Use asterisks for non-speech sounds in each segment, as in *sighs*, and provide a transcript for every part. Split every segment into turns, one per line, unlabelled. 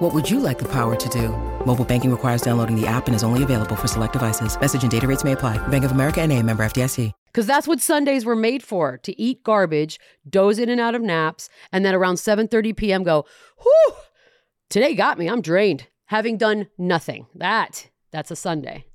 What would you like the power to do? Mobile banking requires downloading the app and is only available for select devices. Message and data rates may apply. Bank of America and a member FDIC.
Because that's what Sundays were made for, to eat garbage, doze in and out of naps, and then around 7.30 p.m. go, whew, today got me. I'm drained. Having done nothing. That, that's a Sunday.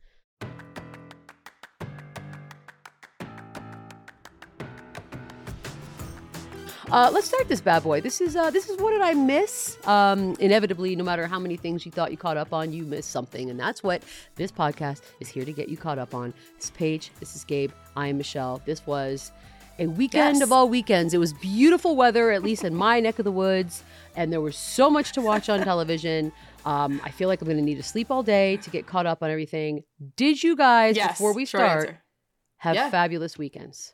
Uh, let's start this bad boy. This is uh, this is what did I miss? Um, inevitably, no matter how many things you thought you caught up on, you missed something, and that's what this podcast is here to get you caught up on. This Paige, this is Gabe, I am Michelle. This was a weekend
Yes.
of all weekends. It was beautiful weather, at least in my neck of the woods, and there was so much to watch on television. *laughs* Um, I feel like I'm going to need to sleep all day to get caught up on everything. Did you guys,
Yes,
before we start,
answer.
have
Yeah.
fabulous weekends?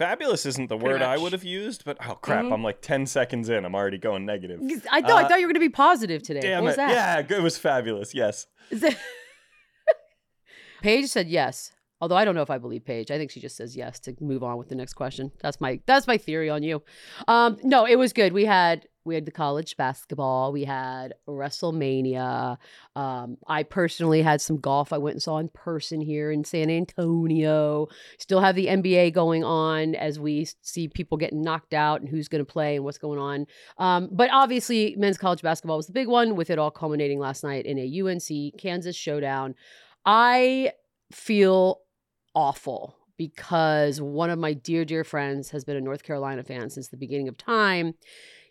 Fabulous isn't the
Pretty
word I would have used, but oh crap,
Mhm.
I'm like 10 seconds in. I'm already going negative.
I thought I
Uh,
thought you were going to be positive today.
Damn
what
it.
that?
Yeah, it was fabulous. Yes.
That- *laughs* Paige said yes. Although I don't know if I believe Paige. I think she just says yes to move on with the next question. That's my that's my theory on you. Um, no, it was good. We had we had the college basketball. We had WrestleMania. Um, I personally had some golf I went and saw in person here in San Antonio. Still have the NBA going on as we see people getting knocked out and who's going to play and what's going on. Um, but obviously, men's college basketball was the big one, with it all culminating last night in a UNC Kansas showdown. I feel awful because one of my dear, dear friends has been a North Carolina fan since the beginning of time.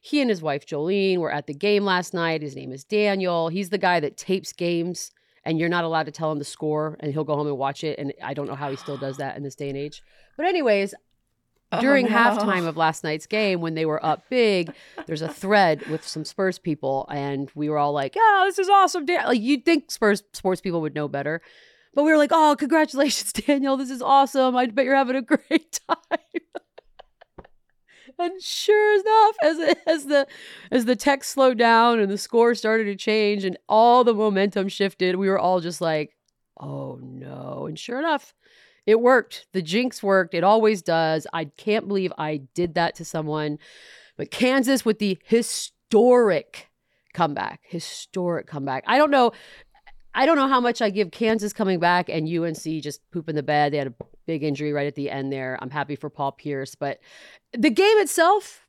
He and his wife Jolene were at the game last night. His name is Daniel. He's the guy that tapes games and you're not allowed to tell him the score and he'll go home and watch it. And I don't know how he still does that in this day and age. But, anyways,
Oh,
during
no.
halftime of last night's game when they were up big there's a thread with some spurs people and we were all like oh this is awesome Dan-. like you'd think spurs sports people would know better but we were like oh congratulations *laughs* daniel this is awesome i bet you're having a great *laughs* time and sure enough as as the as the text slowed down and the score started to change and all the momentum shifted we were all just like oh no and sure enough it worked. The jinx worked. It always does. I can't believe I did that to someone. But Kansas with the historic comeback, historic comeback. I don't know. I don't know how much I give Kansas coming back and UNC just pooping the bed. They had a big injury right at the end there. I'm happy for Paul Pierce, but the game itself,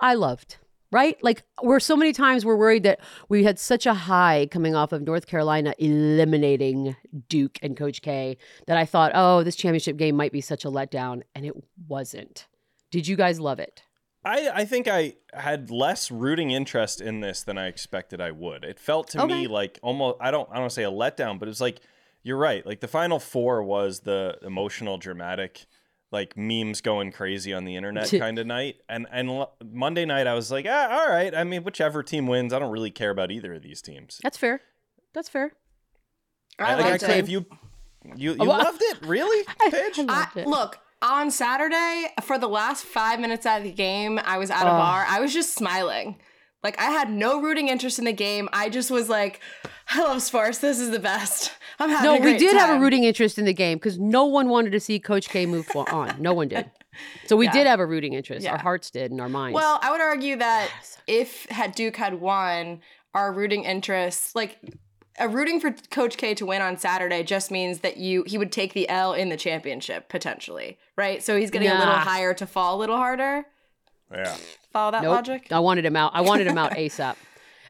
I loved. Right? Like, we're so many times we're worried that we had such a high coming off of North Carolina eliminating Duke and Coach K that I thought, oh, this championship game might be such a letdown. And it wasn't. Did you guys love it?
I, I think I had less rooting interest in this than I expected I would. It felt to
Okay.
me like almost I don't I don't say a letdown, but it was like you're right. Like the final four was the emotional, dramatic, like memes going crazy on the internet *laughs* kind of night. And and l- Monday night I was like, ah, all right. I mean, whichever team wins, I don't really care about either of these teams.
That's fair. That's fair.
I
like,
liked
I-
it.
if you you you
Oh, well-
loved it, really, *laughs* Paige?
I
I,
loved it.
look, on Saturday, for the last five minutes of the game, I was at a
Ugh.
bar. I was just smiling. Like, I had no rooting interest in the game. I just was like, I love sports. This is the best. *laughs* I'm having
No, we did have a rooting interest in the game because no one wanted to see Coach K move on. No one did. *laughs* So we
Yeah.
did have a rooting interest. Our hearts did and our minds.
Well, I would argue that if had Duke had won, our rooting interest, like a rooting for Coach K to win on Saturday, just means that you he would take the L in the championship potentially, right? So he's getting a little higher to fall a little harder.
Yeah.
Follow that
nope.
logic?
I wanted him out. I wanted him out *laughs* ASAP.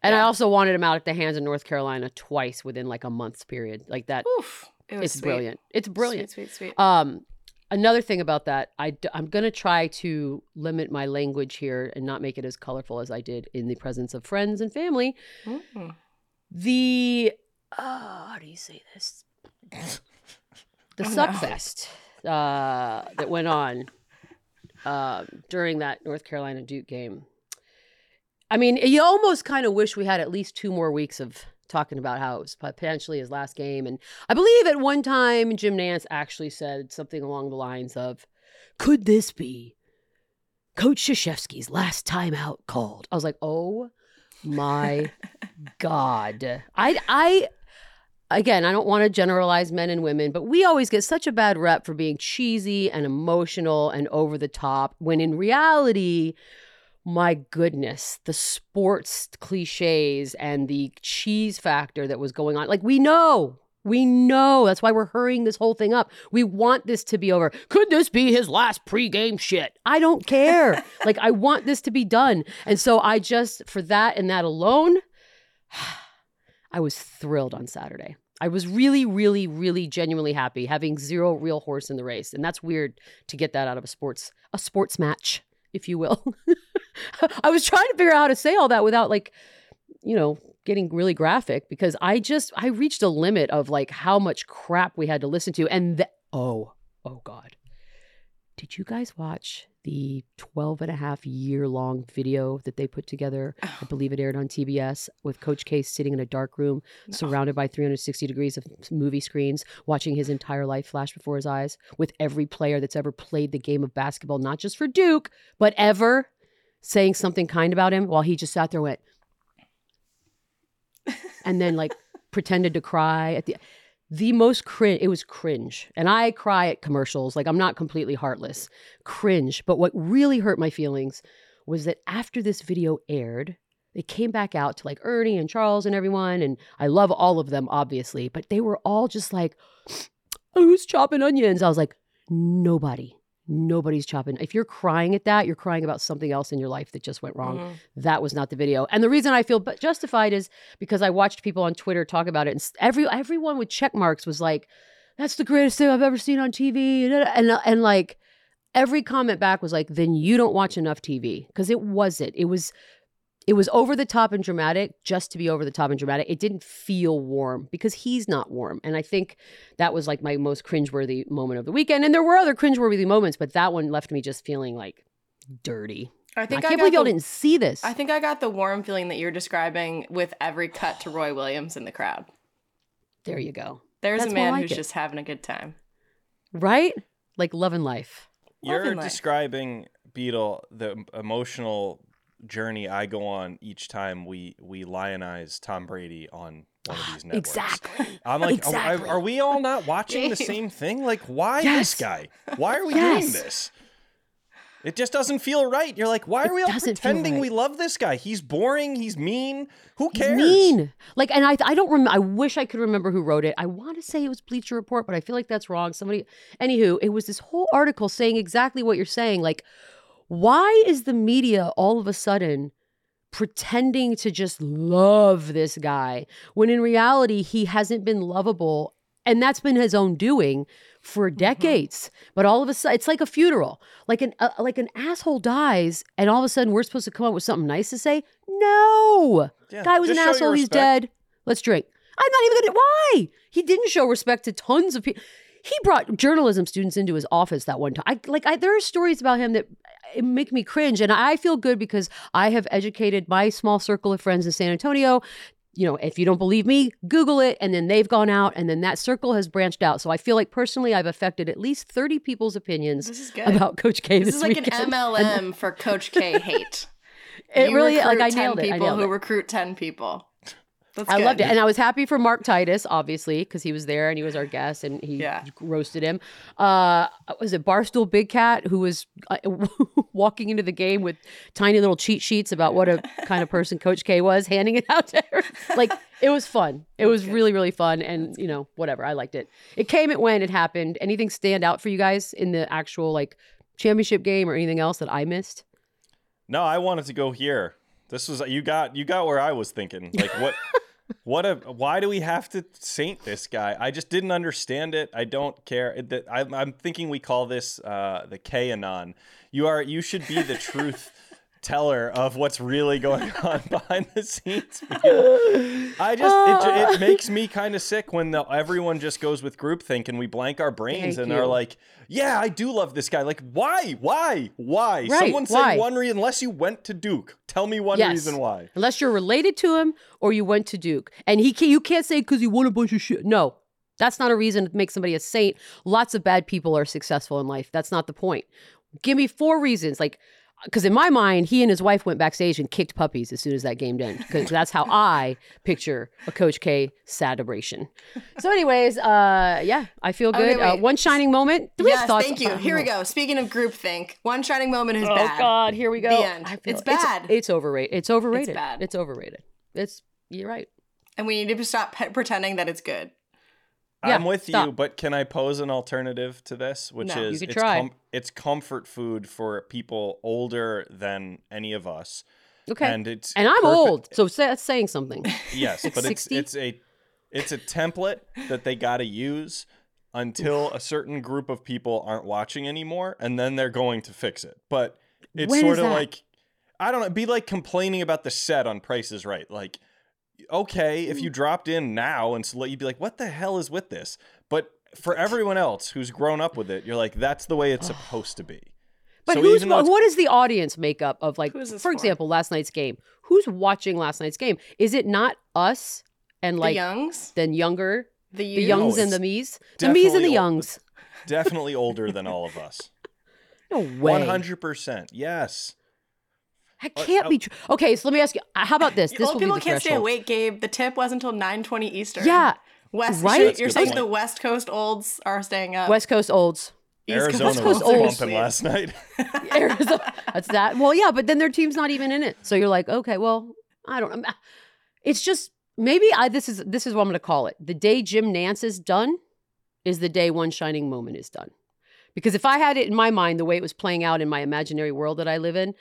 And I also wanted him out at the hands of North Carolina twice within like a month's period. Like that.
Oof, it
It's
sweet.
brilliant. It's brilliant.
Sweet, sweet, sweet.
Um, another thing about that, I am going to try to limit my language here and not make it as colorful as I did in the presence of friends and family.
Mm.
The uh, how do you say this? The
Oh.
Suckfest uh, that went on um, during that North Carolina Duke game. I mean, you almost kind of wish we had at least two more weeks of talking about how it was potentially his last game. And I believe at one time Jim Nantz actually said something along the lines of, Could this be Coach Krzyzewski's last timeout called? I was like, Oh my God. I I again, I don't want to generalize men and women, but we always get such a bad rep for being cheesy and emotional and over the top when in reality, my goodness, the sports cliches and the cheese factor that was going on. Like, we know, we know. That's why we're hurrying this whole thing up. We want this to be over. Could this be his last pregame shit? I don't care. *laughs* like, I want this to be done. And so I just, for that and that alone, *sighs* I was thrilled on Saturday. I was really, really, really genuinely happy having zero real horse in the race. And that's weird to get that out of a sports a sports match, if you will. *laughs* I was trying to figure out how to say all that without like, you know, getting really graphic because I just I reached a limit of like how much crap we had to listen to. And the, oh, oh God. Did you guys watch the 12 and a half year long video that they put together? Oh. I believe it aired on TBS with Coach K sitting in a dark room surrounded by 360 degrees of movie screens, watching his entire life flash before his eyes with every player that's ever played the game of basketball, not just for Duke, but ever saying something kind about him while he just sat there and went, and then like *laughs* pretended to cry at the the most cringe it was cringe. And i cry at commercials like i'm not completely heartless. Cringe. But what really hurt my feelings was that after this video aired they came back out to like ernie and charles and everyone and i love all of them obviously but they were all just like who's chopping onions? I was like nobody nobody's chopping if you're crying at that you're crying about something else in your life that just went wrong
Mhm.
that was not the video. And the reason I feel justified is because I watched people on Twitter talk about it, and every everyone with check marks was like, "That's the greatest thing I've ever seen on TV," and and, and like every comment back was like, "Then you don't watch enough TV," because it wasn't. It was. It was over the top and dramatic just to be over the top and dramatic. It didn't feel warm because he's not warm. And I think that was like my most cringeworthy moment of the weekend. And there were other cringeworthy moments, but that one left me just feeling like dirty.
I think
I
think
can't
I,
believe
got
y'all didn't see this.
I think I got the warm feeling that you're describing with every cut to Roy Williams in the crowd.
there you go.
There's
That's
a man
like
who's
it.
just having a good time.
Right? Like love and life.
You're
and life.
describing Beadle the emotional journey I go on each time we we lionize Tom Brady on one of ah, these networks.
Exactly.
I'm like, are-
Exactly.
are, are we all not watching the *laughs* same thing? Like, why
Yes.
this guy? Why are we
Yes.
doing this? It just doesn't feel right. You're like, why
It
are we all pretending
right.
we love this guy? He's boring. He's mean. Who
He's
cares?
mean. Like, and I, I don't remember. I wish I could remember who wrote it. I want to say it was Bleacher Report, but I feel like that's wrong. Somebody, anywho, it was this whole article saying exactly what you're saying. Like, why is the media all of a sudden pretending to just love this guy when in reality he hasn't been lovable, and that's been his own doing for decades. But all of a sudden, it's like a funeral. Like an uh, like an asshole dies, and all of a sudden we're supposed to come up with something nice to say. No,
Yeah,
guy was an asshole. He's dead. Let's drink. I'm not even gonna. Why? He didn't show respect to tons of people. He brought journalism students into his office that one time. I like. I, there are stories about him that uh, make me cringe, and I feel good because I have educated my small circle of friends in San Antonio. You know, if you don't believe me, Google it, and then they've gone out, and then that circle has branched out. So I feel like personally, I've affected at least thirty people's opinions
This is good.
about Coach K
this
this,
is like
weekend. *laughs*
an MLM for Coach K hate.
It
You
really, like, I
10
nailed it. I
People
nailed
who
it.
recruit ten people. That's
I
good.
loved it, and I was happy for Mark Titus, obviously, because he was there and he was our guest, and he
Yeah.
roasted him. Uh, was it Barstool Big Cat who was uh, *laughs* walking into the game with tiny little cheat sheets about what a kind of person Coach K was, handing it out to her? *laughs* Like it was fun. It was really really fun, and you know whatever. I liked it. It came, it went, it happened. Anything stand out for you guys in the actual like championship game or anything else that I missed?
No, I wanted to go here. This was you got you got where I was thinking. Like what *laughs* what a why do we have to saint this guy? I just didn't understand it. I don't care. I'm, thinking we call this uh, the K anon. You are you should be the truth teller of what's really going *laughs* on behind the scenes. I just it, it *laughs* makes me kind of sick when the, everyone just goes with groupthink and we blank our brains
Thank
and
you.
are like, "Yeah, I do love this guy." Like, why? Why? Why?
Right,
Someone say
why?
one reason. Unless you went to Duke, tell me one
Yes.
reason why.
Unless you're related to him or you went to Duke. And he can, you can't say because he won a bunch of shit. No, that's not a reason to make somebody a saint. Lots of bad people are successful in life. That's not the point. Give me four reasons. Like, because in my mind, he and his wife went backstage and kicked puppies as soon as that game ended. Because that's how *laughs* I picture a Coach K celebration. So, anyways, uh, yeah, I feel
Okay,
good. uh, one shining moment. Do we have
yes,
thoughts?
thank you.
uh,
Here we go. Speaking of groupthink, one shining moment is
Oh
bad.
Oh God, here we go.
The end.
I feel-
It's bad.
It's, overrated. It's overrated.
It's bad.
It's overrated. It's you're right.
And we need to stop pe- pretending that it's good.
Yeah,
I'm with you, but can I pose an alternative to this, which
No.
Is it's,
try.
it's comfort food for people older than any of us,
Okay.
and it's
And I'm
perfect-
old, so that's saying something. *laughs*
Yes, *laughs* but it's it's a it's a template that they got to use until a certain group of people aren't watching anymore, and then they're going to fix it. But it's
When
sort of
that?
like I don't know, be like complaining about the set on Price is Right. Like, okay, if you
Mm.
dropped in now and so you'd be like, what the hell is with this? But for everyone else who's grown up with it, you're like, that's the way it's supposed to be.
But
So
who's
even though it's-
what is the audience makeup of like,
Who is this
for
for?
example, last night's game? Who's watching last night's game? Is it not us and like
the youngs,
then younger,
the
the youngs
No,
and the
it's
me's, the me's and
definitely
the
old-
youngs?
definitely older than all of us. *laughs*
No way.
One hundred percent, yes.
That can't
uh,
be true. Okay, so let me ask you. uh, How about this? This
Old
will be
people
the
can't stay
threshold.
awake, Gabe. The tip was until 9:20 Eastern.
Yeah,
West.
right?
You're,
That's
a
you're
good
saying
point.
the West Coast olds are staying up.
West Coast olds.
East Coast
Arizona
Coast
was
olds.
olds
bumping last night. *laughs* *laughs*
Arizona. That's that. Well, yeah, but then their team's not even in it. So you're like, okay, well, I don't know. It's just maybe I this is this is what I'm gonna call it. The day Jim Nantz is done is the day one shining moment is done. Because if I had it in my mind the way it was playing out in my imaginary world that I live in,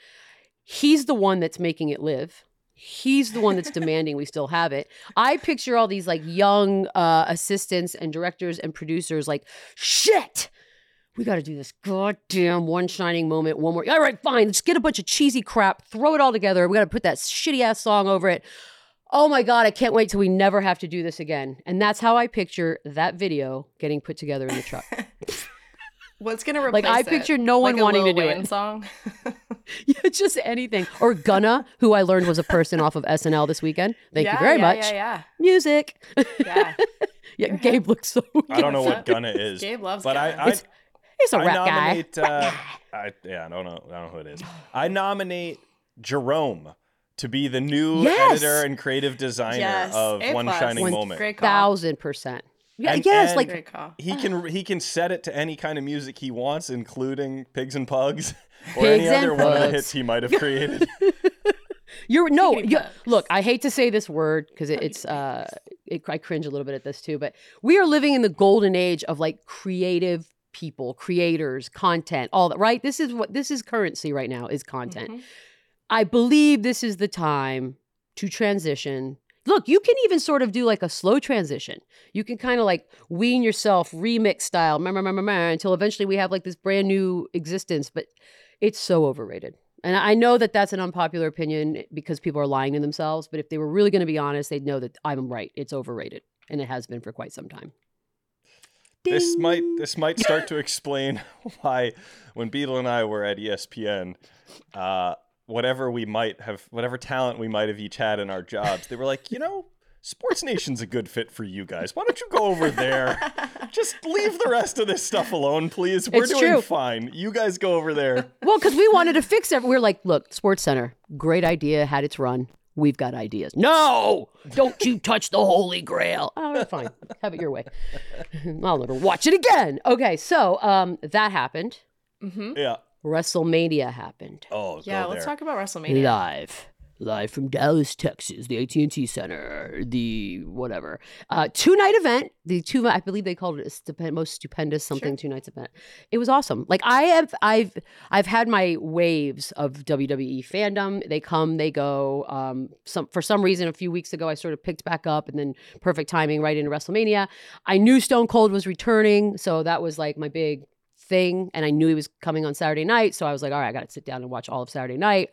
he's the one that's making it live. He's the one that's *laughs* demanding we still have it. I picture all these like young uh, assistants and directors and producers like, shit, we got to do this goddamn one shining moment one more. All right, fine. Let's get a bunch of cheesy crap, throw it all together. We got to put that shitty ass song over it. Oh my God, I can't wait till we never have to do this again. And that's how I picture that video getting put together in the truck. *laughs*
What's gonna replace
Like, I
it?
picture no one
Like a
wanting
Lil
to do
Wayne
it.
Song. *laughs* *laughs*
yeah, just anything. Or Gunna, who I learned was a person off of SNL this weekend. Thank
Yeah,
you very
yeah,
much.
Yeah,
Music.
yeah, *laughs* yeah.
yeah, Gabe looks so
I don't know what? Gunna is,
Gabe loves
but I,
Gunna.
I
It's- He's a
I
rap guy.
nominate. Uh, I, yeah, I don't know. I don't know who it is. I nominate Jerome to be the new
Yes!
editor and creative designer
Yes,
of
A
One
plus.
Shining
One
Moment.
Great.
Thousand percent. Yeah,
And-
yes,
and-
like
He can he can set it to any kind of music he wants, including Pigs and Pugs *laughs* or
Pigs
any
and
other one of the hits he might have *laughs* created. *laughs*
You're no, you,
pugs.
look. I hate to say this word because it, it's uh, it, I cringe a little bit at this too. But we are living in the golden age of like creative people, creators, content, all that. Right? This is what this is currency right now is content.
Mhm.
I believe this is the time to transition. Look, you can even sort of do like a slow transition. You can kind of like wean yourself remix style meh, meh, meh, meh, until eventually we have like this brand new existence. But it's so overrated. And I know that that's an unpopular opinion because people are lying to themselves. But if they were really going to be honest, they'd know that I'm right. It's overrated. And it has been for quite some time.
this might this might start to explain *laughs* why when Beadle and I were at ESPN, uh, whatever we might have, whatever talent we might have each had in our jobs, they were like, you know, Sports Nation's a good fit for you guys. Why don't you go over there? Just leave the rest of this stuff alone, please. We're
It's
doing
true.
fine. You guys go over there.
Well, because we wanted to fix it. we're like, look, Sports Center, great idea, had its run. We've got ideas. No, don't you touch the Holy Grail. Oh, fine. Have it your way. *laughs* I'll never watch it again. Okay, so um, that happened.
Mhm.
Yeah.
WrestleMania happened.
Oh,
Yeah,
go
let's
there.
talk about WrestleMania.
Live. Live from Dallas, Texas, the AT&T Center, the whatever. Uh, two-night event. The two, I believe they called it a stupen- most stupendous something two nights event. It was awesome. Like I have, I've, I've had my waves of WWE fandom. They come, they go. Um, some for some reason, a few weeks ago, I sort of picked back up, and then perfect timing right into WrestleMania. I knew Stone Cold was returning, so that was like my big thing, and I knew he was coming on Saturday night. So I was like, all right, I got to sit down and watch all of Saturday night.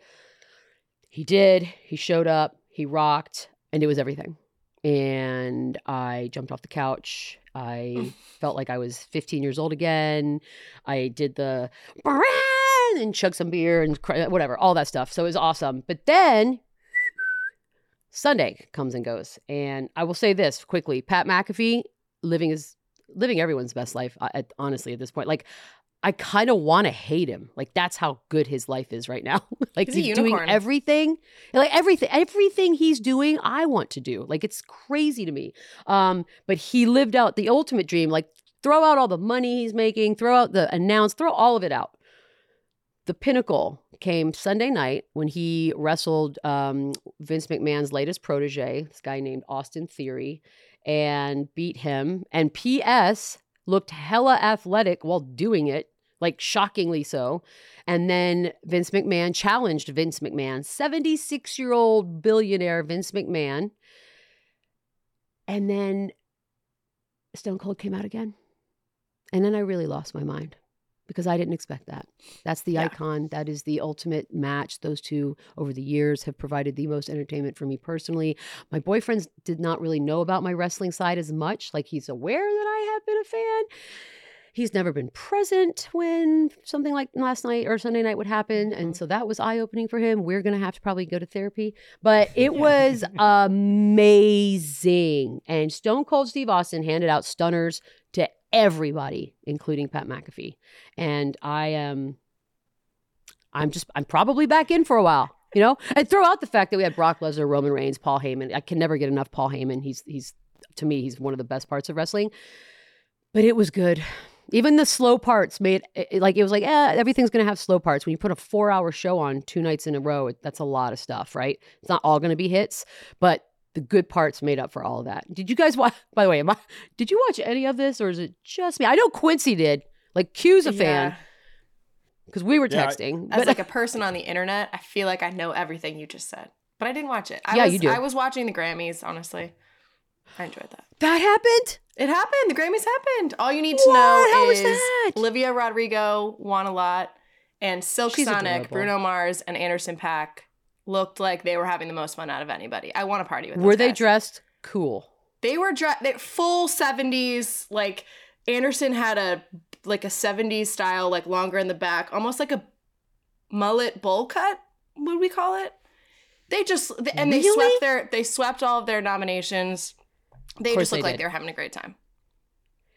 he did. He showed up. He rocked, and it was everything. And I jumped off the couch. I *laughs* felt like I was 15 years old again. I did the and chug some beer and cry, whatever, all that stuff. So it was awesome. But then Sunday comes and goes, and I will say this quickly: Pat McAfee living his living everyone's best life. I, honestly, at this point, like I kind of want to hate him. Like that's how good his life is right now. *laughs* like
He's
he's, doing everything, like everything, everything he's doing, I want to do. Like it's crazy to me. Um, but he lived out the ultimate dream. Like throw out all the money he's making, throw out the announce, throw all of it out. The pinnacle came Sunday night when he wrestled um, Vince McMahon's latest protege, this guy named Austin Theory, and beat him. And P.S. looked hella athletic while doing it, like shockingly so. And then Vince McMahon challenged Vince McMahon, 76 year old billionaire Vince McMahon. And then Stone Cold came out again. And then I really lost my mind because I didn't expect that. That's the
Yeah.
icon. That is the ultimate match. Those two over the years have provided the most entertainment for me personally. My boyfriend did not really know about my wrestling side as much. Like he's aware that I have been a fan. He's never been present when something like last night or Sunday night would happen.
Mm-hmm.
And so that was eye opening for him. We're going to have to probably go to therapy. But *laughs* it was amazing. And Stone Cold Steve Austin handed out stunners to everybody, including Pat McAfee. And I am, I'm just, I'm probably back in for a while. You know, and throw out the fact that we had Brock Lesnar, Roman Reigns, Paul Heyman. I can never get enough Paul Heyman. He's, he's, to me, he's one of the best parts of wrestling. But it was good. Even the slow parts made like it was like, eh, everything's gonna have slow parts. When you put a four-hour show on two nights in a row, that's a lot of stuff, right? It's not all gonna be hits, but the good parts made up for all of that. Did you guys watch? *laughs* By the way, am I, did you watch any of this, or is it just me? I know Quincy did. Like Q's a fan
Yeah.
because we were
Yeah, I-
texting.
As like *laughs* a person on the internet, I feel like I know everything you just said, but I didn't watch it. I
Yeah,
was,
you do.
I was watching the Grammys. Honestly, I enjoyed that.
that happened.
It happened. The Grammys happened. All you need to
What?
know
How was
is
that?
Olivia Rodrigo won a lot, and Silk
She's
Sonic,
adorable.
Bruno Mars, and Anderson Paak looked like they were having the most fun out of anybody. I want to party with.
Them.
Were
they
guys.
dressed cool?
They were dressed they, full seventies. Like Anderson had a like a seventies style, like longer in the back, almost like a mullet bowl cut. Would we call it? They just and they swept their they swept all of their nominations. They just looked
they
like
did.
they were having a great time.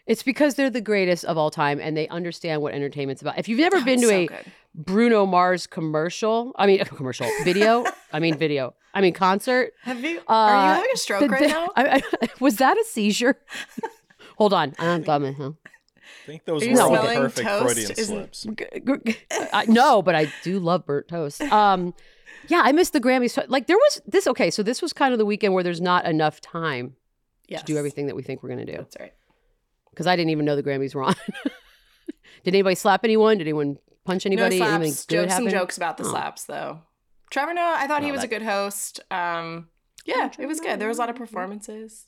It's because they're the greatest of all time and they understand what entertainment's about. If you've never
Oh,
been to
so
a
good.
Bruno Mars commercial, I mean *laughs* commercial video, I mean video, I mean concert.
Have you?
Uh,
are you having a stroke
the-
right
the-
now? *laughs*
I, I, was that a seizure? *laughs* Hold on, I'm coming. Huh?
I think those
Are
were
you smelling
perfect
toast?
Freudian
Isn't-
slips.
I, no, but I do love burnt toast. Um, yeah, I missed the Grammys. Like there was this. Okay, so this was kind of the weekend where there's not enough time
yes.
to do everything that we think we're gonna do.
That's right.
Because I didn't even know the Grammys were on. *laughs* Did anybody slap anyone? Did anyone punch anybody?
no slaps.
good
Jokes and jokes about the
Oh.
slaps though. Trevor Noah, I thought he was
that-
a good host. Um, yeah, it was good. There was a lot of performances.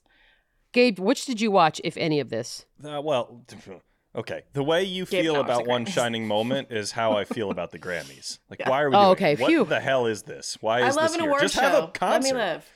Gabe, which did you watch, if any of this?
Uh, well, *laughs* okay. The way you
Gabe
feel about one shining *laughs* moment is how I feel about the Grammys. Like,
Yeah.
why are we?
Oh,
doing
okay,
it? What
phew.
the hell is this? Why
I
is
love
this
an
here?
award
Just
show.
have a concert.
Let me live.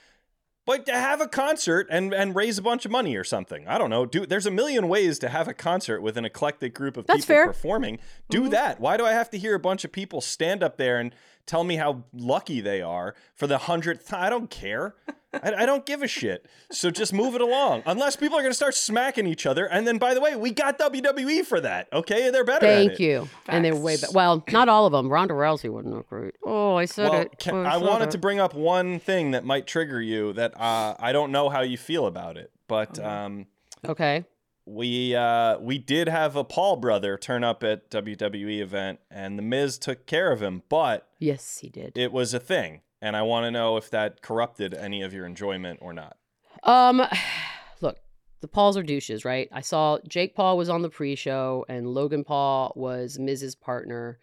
But to have a concert and and raise a bunch of money or something. I don't know. Do there's a million ways to have a concert with an eclectic group of
That's
people
fair.
performing. Do mm-hmm. that. Why do I have to hear a bunch of people stand up there and tell me how lucky they are for the hundredth time? I don't care. I, I don't give a shit. So just move it along. Unless people are going to start smacking each other. And then, by the way, we got WWE for that. Okay, they're better. at
Thank
it.
you. And they were way better. Well, not all of them. Ronda Rousey wouldn't that great. Oh, I said
Well,
it.
can,
Oh,
I
said
wanted
it.
to bring up one thing that might trigger you that uh, I don't know how you feel about it, but um,
Okay.
we uh, we did have a Paul brother turn up at WWE event, and the Miz took care of him, but
Yes, he did.
it was a thing, and I want to know if that corrupted any of your enjoyment or not.
Um, *sighs* look, the Pauls are douches, right? I saw Jake Paul was on the pre-show, and Logan Paul was Miz's partner.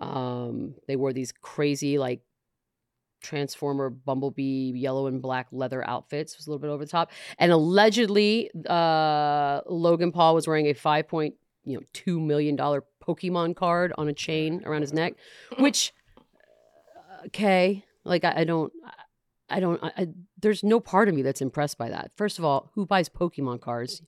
Um, they wore these crazy like Transformer Bumblebee yellow and black leather outfits. It was a little bit over the top, and allegedly, uh, Logan Paul was wearing a five point you know two million dollar Pokemon card on a chain around his neck, which uh, okay, Like I, I don't. I don't. I, there's no part of me that's impressed by that. First of all, who buys Pokemon cards?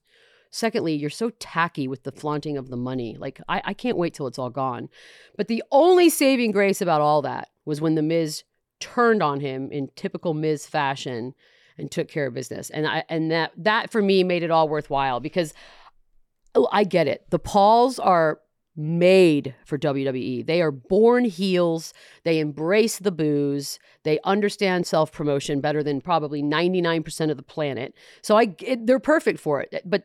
Secondly, you're so tacky with the flaunting of the money. Like I, I can't wait till it's all gone. But the only saving grace about all that was when the Miz turned on him in typical Miz fashion and took care of business. And I and that that for me made it all worthwhile because oh, I get it. The Pauls are made for WWE. They are born heels. They embrace the booze. They understand self promotion better than probably 99% of the planet. So I it, they're perfect for it. But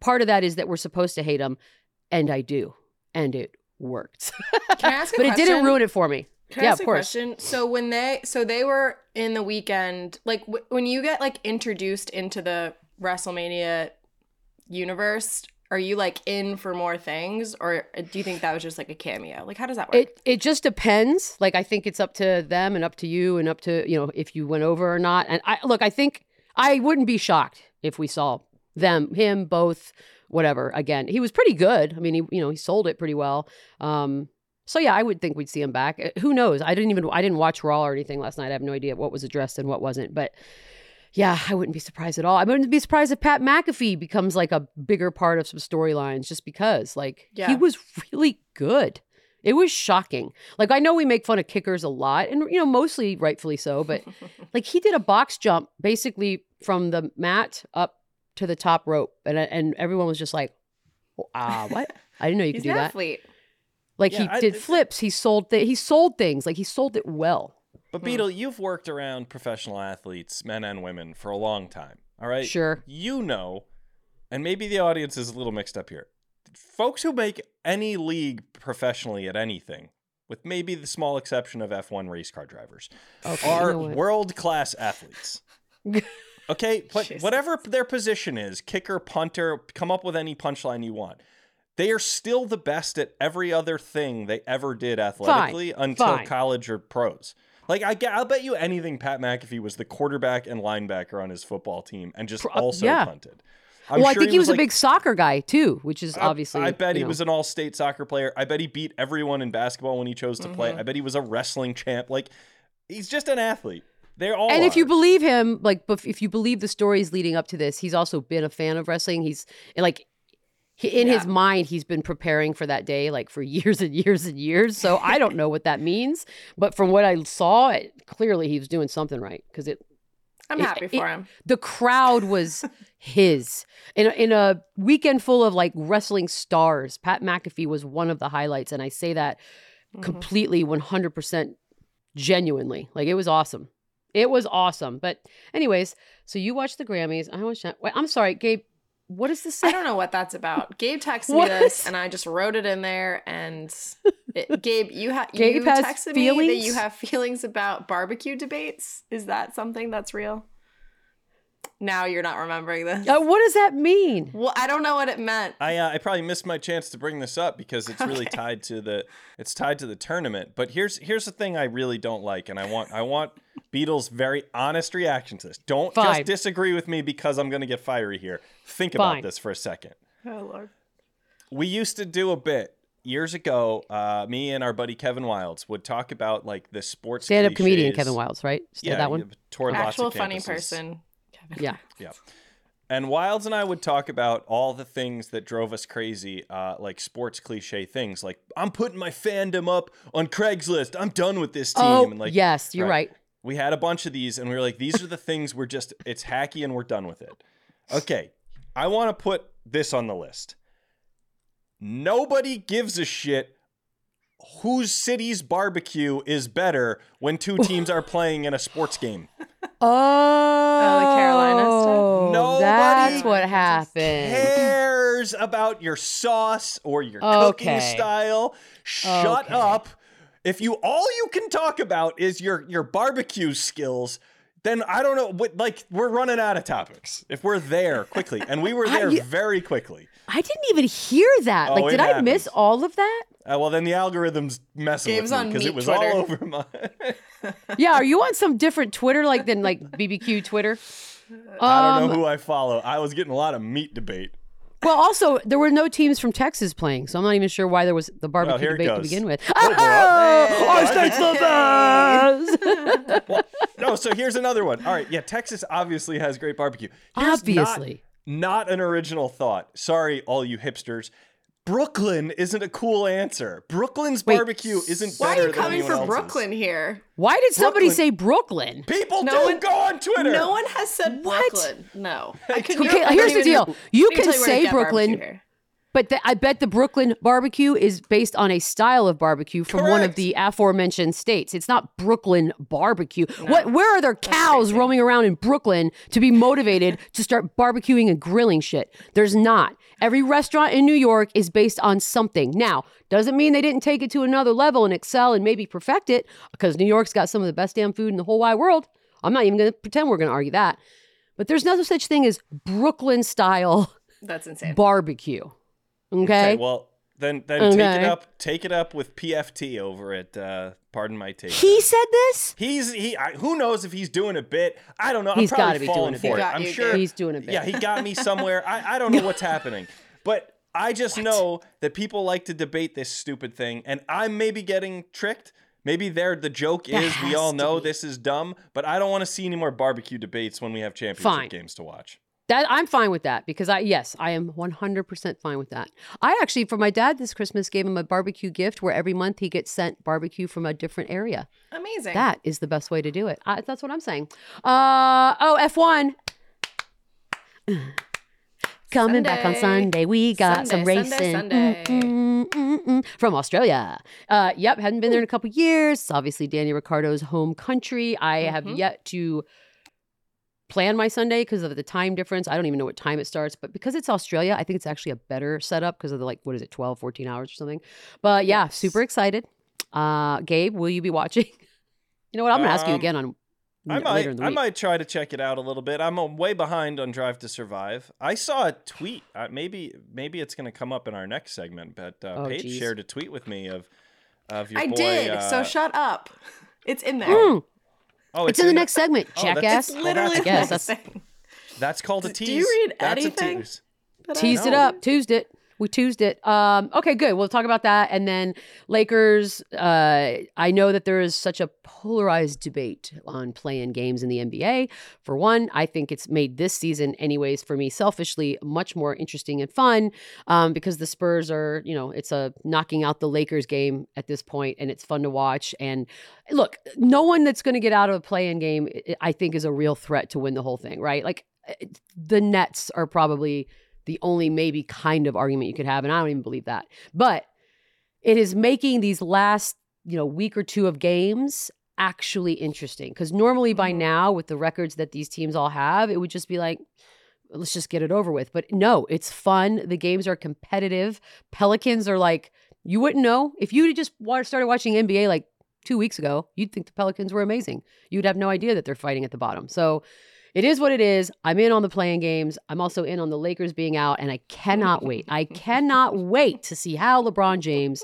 part of that is that we're supposed to hate them and I do. And it worked.
Can I ask a *laughs*
but it didn't ruin it for me.
Can I
yeah,
ask
of
a
course.
question? So when they so they were in the weekend, like w- when you get like introduced into the WrestleMania universe, are you like in for more things, or do you think that was just like a cameo? Like, how does that work?
It it just depends. Like I think it's up to them and up to you and up to you know if you went over or not. And I look, I think I wouldn't be shocked if we saw them, him, both, whatever. Again, he was pretty good. I mean, he you know he sold it pretty well. Um, so yeah, I would think we'd see him back. Uh, Who knows? I didn't even I didn't watch Raw or anything last night. I have no idea what was addressed and what wasn't. But yeah, I wouldn't be surprised at all. I wouldn't be surprised if Pat McAfee becomes like a bigger part of some storylines just because like he was really good. It was shocking. Like I know we make fun of kickers a lot and you know mostly rightfully so, but *laughs* like he did a box jump basically from the mat up to the top rope and and everyone was just like ah what? I didn't know you *laughs* could do that.
athlete.
Like
Yeah,
he
I-
did flips, he sold th- he sold things, like he sold it well.
But hmm. Beadle, you've worked around professional athletes, men and women, for a long time. All right.
Sure.
You know, and maybe the audience is a little mixed up here. Folks who make any league professionally at anything, with maybe the small exception of F1 race car drivers,
Okay, you
are
know
world class athletes. *laughs* Okay, but whatever their position is, kicker, punter, come up with any punchline you want. They are still the best at every other thing they ever did athletically until
fine.
college or pros. Like I, I'll bet you anything, Pat McAfee was the quarterback and linebacker on his football team and just
Pro- uh,
also
yeah.
punted. I'm
well, I think he was, a
like-
big soccer guy too, which is
I-
obviously.
I, bet he
know.
was an all-state soccer player. I bet he beat everyone in basketball when he chose to play.
Mm-hmm.
I bet he was a wrestling champ. Like he's just an athlete. They're all.
And if you believe him, like, bef- if you believe the stories leading up to this, he's also been a fan of wrestling. He's like, he, in his mind, he's been preparing for that day like for *laughs* years and years and years. So I don't know what that means, but from what I saw, it, clearly he was doing something right because it
I'm
It-
happy
it-
for him.
the crowd was *laughs* his in a, in a weekend full of like wrestling stars. Pat McAfee was one of the highlights, and I say that
Mm-hmm.
completely, one hundred percent genuinely. Like it was awesome. It was awesome. But anyways, so you watched the Grammys. I watched that. Wait, I'm sorry, Gabe. What does this?
I *laughs* don't know what that's about. Gabe texted me this, and I just wrote it in there. And it, *laughs* Gabe, you have
Gabe
you texted me that you have feelings about barbecue debates. Is that something that's real? Now you're not remembering this.
Uh, what does that mean?
Well, I don't know what it meant.
I uh, I probably missed my chance to bring this up because it's really
Okay.
tied to the it's tied to the tournament. But here's here's the thing I really don't like, and I want I want Beadle's very honest reaction to this. Don't
Fine.
just disagree with me because I'm going to get fiery here. Think
Fine.
about this for a second.
Oh Lord.
We used to do a bit years ago. Uh, me and our buddy Kevin Wilds would talk about like the sports
Stand up comedian. Kevin Wilds, right? Still
Yeah,
that one.
yeah, toured lots
Actual
of
funny
campuses.
person. *laughs*
Yeah.
Yeah. And Wilds and I would talk about all the things that drove us crazy, uh, like sports cliche things, like I'm putting my fandom up on Craigslist. I'm done with this team.
Oh,
and like,
yes, you're right.
We had a bunch of these, and we were like, these are the things we're just, it's hacky, and we're done with it. Okay, I want to put this on the list. Nobody gives a shit whose city's barbecue is better when two *laughs* teams are playing in a sports game.
Oh, oh
the Carolina stuff?
Nobody
That's what happened.
cares about your sauce or your cooking style. Shut
Okay.
up. If you all you can talk about is your your barbecue skills, then I don't know what like we're running out of topics. If we're there quickly, and we were *laughs*
I-
there
you-
very quickly.
I didn't even hear that.
Oh,
like,
it
did I miss all of that?
Uh, well, then the algorithm's messing
Gabe's
with me because it was
Twitter.
all over my. *laughs*
Yeah, are you on some different Twitter, like than like BBQ Twitter?
I don't
Um,
know who I follow. I was getting a lot of meat debate.
Well, also there were no teams from Texas playing, so I'm not even sure why there was the barbecue
here it
debate to
goes.
begin with.
Oh,
Oh, our state's the best.
Well, no, so here's another one. All right, yeah, Texas obviously has great barbecue. Here's not-
Obviously.
Not, an original thought. Sorry, all you hipsters. Brooklyn isn't a cool answer. Brooklyn's
Wait,
barbecue isn't
Why
better
are you
than
coming
anyone
for
else's.
Brooklyn here?
Why did somebody
Brooklyn-
say Brooklyn?
People
No
do
one-
go on Twitter.
No one has said
What?
Brooklyn. No. I *laughs*
Okay, here's the
even-
deal. You
I can
can
tell where to
say
get
Brooklyn,
here.
But the, I bet the Brooklyn barbecue is based on a style of barbecue from one of the aforementioned states. It's not Brooklyn barbecue. What? Where are there cows roaming around in Brooklyn to be motivated *laughs* to start barbecuing and grilling shit? There's not. Every restaurant in New York is based on something. Now, doesn't mean they didn't take it to another level and excel and maybe perfect it, because New York's got some of the best damn food in the whole wide world. I'm not even going to pretend we're going to argue that. But there's no such thing as Brooklyn style
That's insane.
barbecue. Okay.
Okay, well then then take it up take it up with PFT over at uh, Pardon My Take.
he said this?
He's he. I, who knows if he's doing a bit? I don't know.
He's
I'm
gotta
probably
be doing
falling
a
for
bit.
it. I'm
you,
sure
He's doing a bit.
Yeah, he got me somewhere. I, I don't know what's happening, but I just know that people like to debate this stupid thing, and I'm maybe getting tricked. Maybe there the joke
That
is we all know this is dumb, but I don't want to see any more barbecue debates when we have championship
Fine.
games to watch.
That I'm fine with that because I yes, I am 100% fine with that. I actually for my dad this Christmas gave him a barbecue gift where every month he gets sent barbecue from a different area.
Amazing.
That is the best way to do it. I, that's what I'm saying. Uh oh, F1. *sighs* Coming back on
Sunday.
Sunday, we got some racing
Sunday, Sunday.
Mm, mm, mm, from Australia. Uh, yep, hadn't been there in a couple years. It's obviously Danny Ricciardo's home country. I have
Mhm.
yet to plan my Sunday because of the time difference. I don't even know what time it starts, but because it's Australia, I think it's actually a better setup because of the like, what is it, 12, 14 hours or something. But yeah,
Yes.
super excited. Uh, Gabe, will you be watching? *laughs* You know what? I'm going to ask you
Um,
again on
I
later
might,
in the
I
week.
might try to check it out a little bit. I'm uh, way behind on Drive to Survive. I saw a tweet. Uh, maybe, maybe it's going to come up in our next segment. But uh,
Oh,
Paige
geez.
shared a tweet with me of, of your
I
boy.
did.
uh,
so shut up. It's in there.
Mm,
oh,
it's, in the next segment,
Oh, that's-
jackass.
Oh,
literally
that's
I guess that's-
That's called a tease.
Do you read
That's
anything?
a tease.
But I
Teased it up. Tuesed it. We Tuesed it. Um, okay, good. We'll talk about that. And then Lakers. Uh, I know that there is such a polarized debate on play-in games in the NBA. For one, I think it's made this season, anyways, for me selfishly, much more interesting and fun um, because the Spurs are, you know, it's a knocking out the Lakers game at this point, and it's fun to watch. And look, no one that's going to get out of a play-in game, I- I think, is a real threat to win the whole thing, right? Like the Nets are probably the only maybe kind of argument you could have, and I don't even believe that. But it is making these last, you know, week or two of games actually interesting because normally by
Mhm.
now with the records that these teams all have, it would just be like. Let's just get it over with. But no, it's fun. The games are competitive. Pelicans are like, you wouldn't know. If you just started watching NBA like two weeks ago, you'd think the Pelicans were amazing. You'd have no idea that they're fighting at the bottom. So it is what it is. I'm in on the play-in games. I'm also in on the Lakers being out, and I cannot *laughs* wait. I cannot wait to see how LeBron James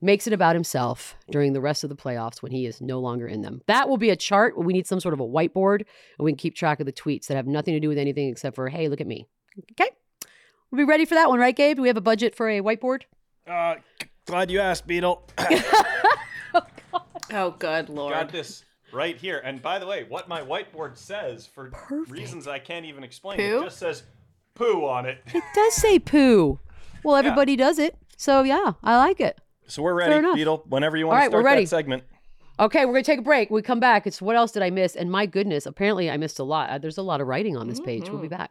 makes it about himself during the rest of the playoffs when he is no longer in them. That will be a chart. We need some sort of a whiteboard, and we can keep track of the tweets that have nothing to do with anything except for, hey, look at me. Okay. We'll be ready for that one, right, Gabe? Do we have a budget for a whiteboard?
Uh, glad you asked, Beadle. *laughs* *laughs*
Oh, good lord.
Got this right here. And by the way, what my whiteboard says for
Perfect.
reasons I can't even explain,
Poo?
it just says poo on it.
It does say poo. Well, everybody does it. So, yeah, I like it.
So we're ready. Beadle. Whenever you want
right,
to
we're
start
ready.
that segment.
Okay, we're gonna take a break. We come back. It's what else did I miss? And my goodness, apparently I missed a lot. Uh, There's a lot of writing on this page. We'll be back.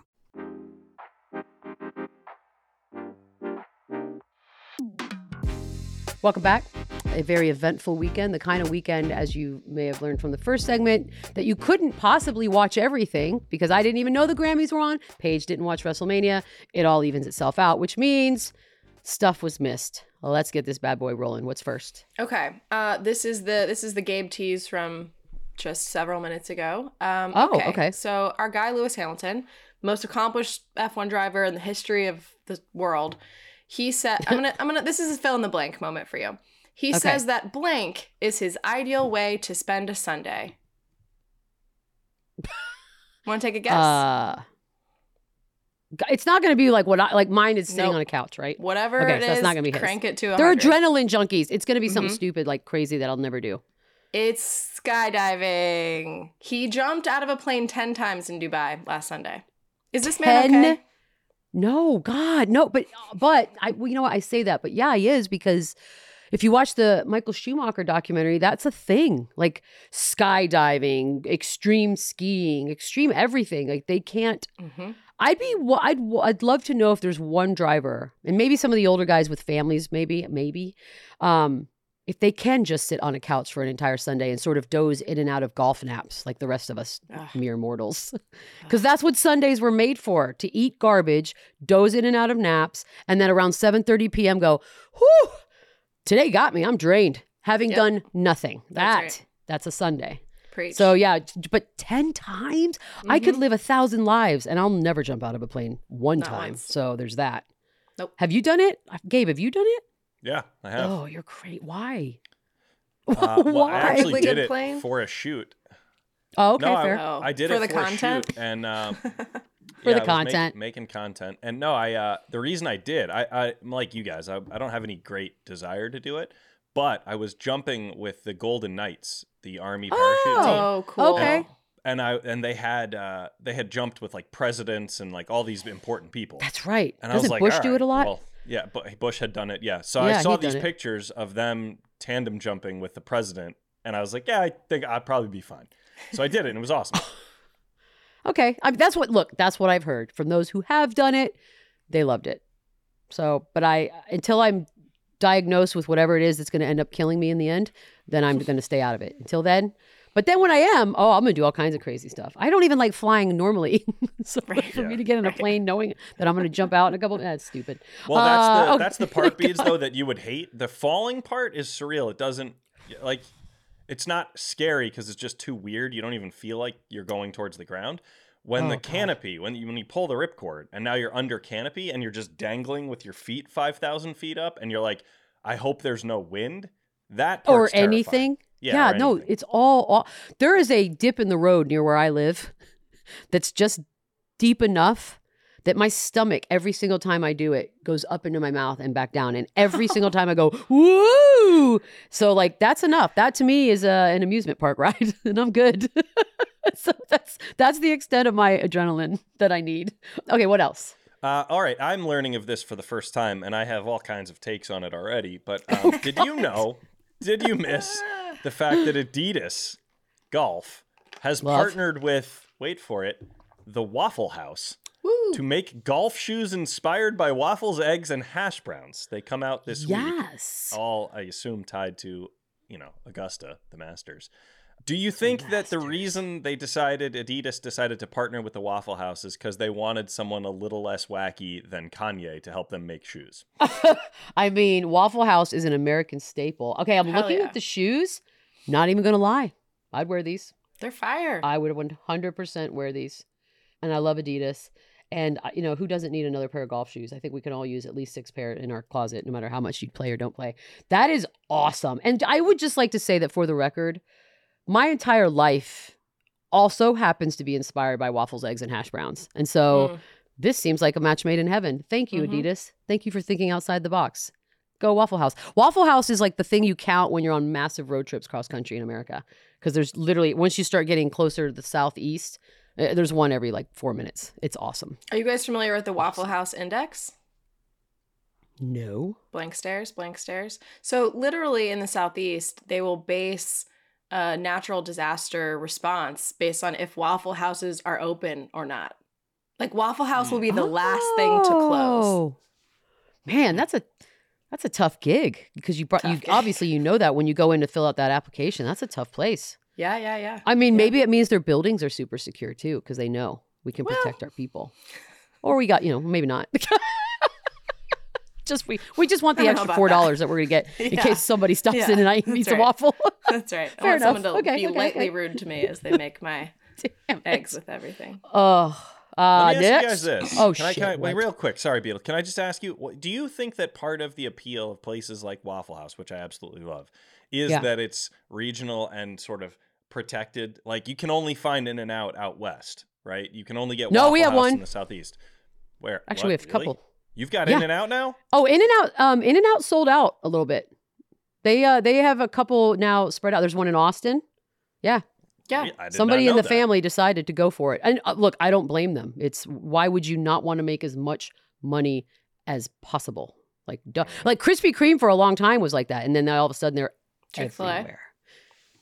Welcome back. A very eventful weekend, the kind of weekend, as you may have learned from the first segment, that you couldn't possibly watch everything because I didn't even know the Grammys were on. Paige didn't watch WrestleMania. It all evens itself out, which means stuff was missed. Well, let's get this bad boy rolling. What's first?
Okay. Uh, this is the this is the Gabe tease from just several minutes ago. Um,
Oh, okay.
So our guy Lewis Hamilton, most accomplished F1 driver in the history of the world, he said, "I'm gonna, I'm gonna. This is a fill in the blank moment for you." He
Okay.
says that blank is his ideal way to spend a Sunday. *laughs* Want to take a guess?
Uh, it's not going to be like what I like. Mine is sitting
Nope.
on a couch, right?
Whatever
okay,
it
so that's
is,
not gonna be his.
crank it to a
They're adrenaline junkies. It's going to be something
Mhm.
stupid, like crazy that I'll never do.
It's skydiving. He jumped out of a plane 10 times in Dubai last Sunday. Is this man
10?
okay?
No, God, no. But but I, well, you know what? I say that, but yeah, he is because if you watch the Michael Schumacher documentary, that's a thing. Like skydiving, extreme skiing, extreme everything. Like they can't.
Mhm.
I'd be. I'd. I'd love to know if there's one driver, and maybe some of the older guys with families, maybe, maybe, um, if they can just sit on a couch for an entire Sunday and sort of doze in and out of golf naps like the rest of us
Ugh.
mere mortals. *laughs* Because that's what Sundays were made for: to eat garbage, doze in and out of naps, and then around 7:30 p.m. go, "Whew, today got me. I'm drained, having
Yep.
done nothing."
That's
That
right.
that's a Sunday.
Preach.
So yeah, but 10 times? I could
Mhm.
live a thousand lives and I'll never jump out of a plane one
Not
time.
once.
So there's that.
Nope.
Have you done it? Gabe, have you done it?
Yeah, I have.
Oh, you're great. Why? *laughs*
Uh, well,
Why?
I actually
Like
did it
plane?
for a shoot.
oh, okay,
no,
fair.
Oh,
I, did
for
it
the
for
content?
a shoot, and um, *laughs*
For
yeah,
the
I was make-
content.
making content. And no, I uh, the reason I did, I, I I'm like you guys, I, I don't have any great desire to do it, but I was jumping with the Golden Knights, the Army parachute team.
oh, cool.
Okay.
and I and they had uh, they had jumped with like presidents and like all these important people.
That's right.
And I
Doesn't
was like,
Bush
"All
do it a lot?
Well, yeah, but Bush had done it. Yeah, so
Yeah,
I saw these pictures of them tandem jumping with the president, and I was like, yeah, I think I'd probably be fine. So I did it, and it was awesome. *laughs*
Okay. I that's what look, that's what I've heard from those who have done it. They loved it. So, but I until I'm diagnosed with whatever it is that's going to end up killing me in the end, then I'm going to stay out of it. Until then, but then when I am, oh, I'm going to do all kinds of crazy stuff. I don't even like flying normally. *laughs* so for
Yeah.
me to get in a plane knowing that I'm going to jump out in a couple that's stupid.
Well, that's
Uh,
the
okay.
that's *laughs* the part beads though that you would hate. The falling part is surreal. It doesn't like it's not scary because it's just too weird. You don't even feel like you're going towards the ground. When
Oh,
the
God.
canopy, when you when you pull the ripcord, and now you're under canopy and you're just dangling with your feet five thousand feet up, and you're like, I hope there's no wind. That
or
part's terrifying.
anything.
Yeah, or
no,
anything.
it's all, all. There is a dip in the road near where I live *laughs* that's just deep enough that my stomach, every single time I do it, goes up into my mouth and back down. And every *laughs* single time I go, woo! So, like, that's enough. That to me is uh, an amusement park ride, *laughs* and I'm good. so that's that's the extent of my adrenaline that I need. Okay, what else?
Uh, all right, I'm learning of this for the first time, and I have all kinds of takes on it already. But um, did you know? Did you miss the fact that Adidas Golf has
Love.
partnered with wait for it, the Waffle House
Woo.
to make golf shoes inspired by waffles, eggs, and hash browns? They come out this week.
Yes.
All I assume tied to you know Augusta, the Masters. Do you think that the reason they decided Adidas decided to partner with the Waffle House is because they wanted someone a little less wacky than Kanye to help them make shoes? *laughs*
I mean, Waffle House is an American staple. Okay, I'm
Hell
looking
yeah.
at the shoes. Not even gonna lie, I'd wear these.
They're fire.
I would 100% wear these, and I love Adidas. And uh, you know, who doesn't need another pair of golf shoes? I think we can all use at least six pair in our closet, no matter how much you play or don't play. That is awesome. And I would just like to say that for the record, my entire life also happens to be inspired by waffles, eggs, and hash browns. And so
Mm.
this seems like a match made in heaven. Thank you,
Mhm.
Adidas. Thank you for thinking outside the box. Go Waffle House. Waffle House is like the thing you count when you're on massive road trips cross country in America. Because there's literally, once you start getting closer to the southeast, Uh, There's one every like four minutes. It's awesome.
Are you guys familiar with the Waffle House Index?
No.
Blank stares, blank stares. So, literally in the Southeast, they will base a natural disaster response based on if Waffle Houses are open or not. Like, Waffle House will be the last thing to close.
Oh. Man, that's a that's a tough gig because you brought you
gig.
obviously you know that when you go in to fill out that application. That's a tough place.
Yeah, yeah, yeah.
I mean,
Yeah.
maybe it means their buildings are super secure too because they know we can
Well-
protect our people. Or we got, you know, maybe not. *laughs* just we we just want the extra four dollars that. we're gonna get *laughs* in case somebody stops
Yeah,
in and I
that's
eats
right.
a waffle. *laughs*
That's right. I
Fair
want someone to
Okay,
be
okay,
lightly
okay.
rude to me as they make my
Damn
eggs
it.
with everything.
Oh, uh,
Let me ask you guys this.
Oh
can I,
shit!
can I, wait, real quick. Sorry, Beadle. Can I just ask you? Do you think that part of the appeal of places like Waffle House, which I absolutely love, is
Yeah.
that it's regional and sort of protected? Like you can only find In and Out out west, right? You can only get
No,
Waffle
we have
House
one.
in the southeast. Where?
Actually, we have a
Really?
couple.
You've got
Yeah.
In and Out now.
Oh, In and Out. Um, In and Out sold out a little bit. They uh they have a couple now spread out. There's one in Austin. Yeah,
Yeah.
I
somebody in the
that.
family decided to go for it. And uh, look, I don't blame them. It's why would you not want to make as much money as possible? Like, duh. like Krispy Kreme for a long time was like that, and then all of a sudden they're
Chick-fil-A?
everywhere.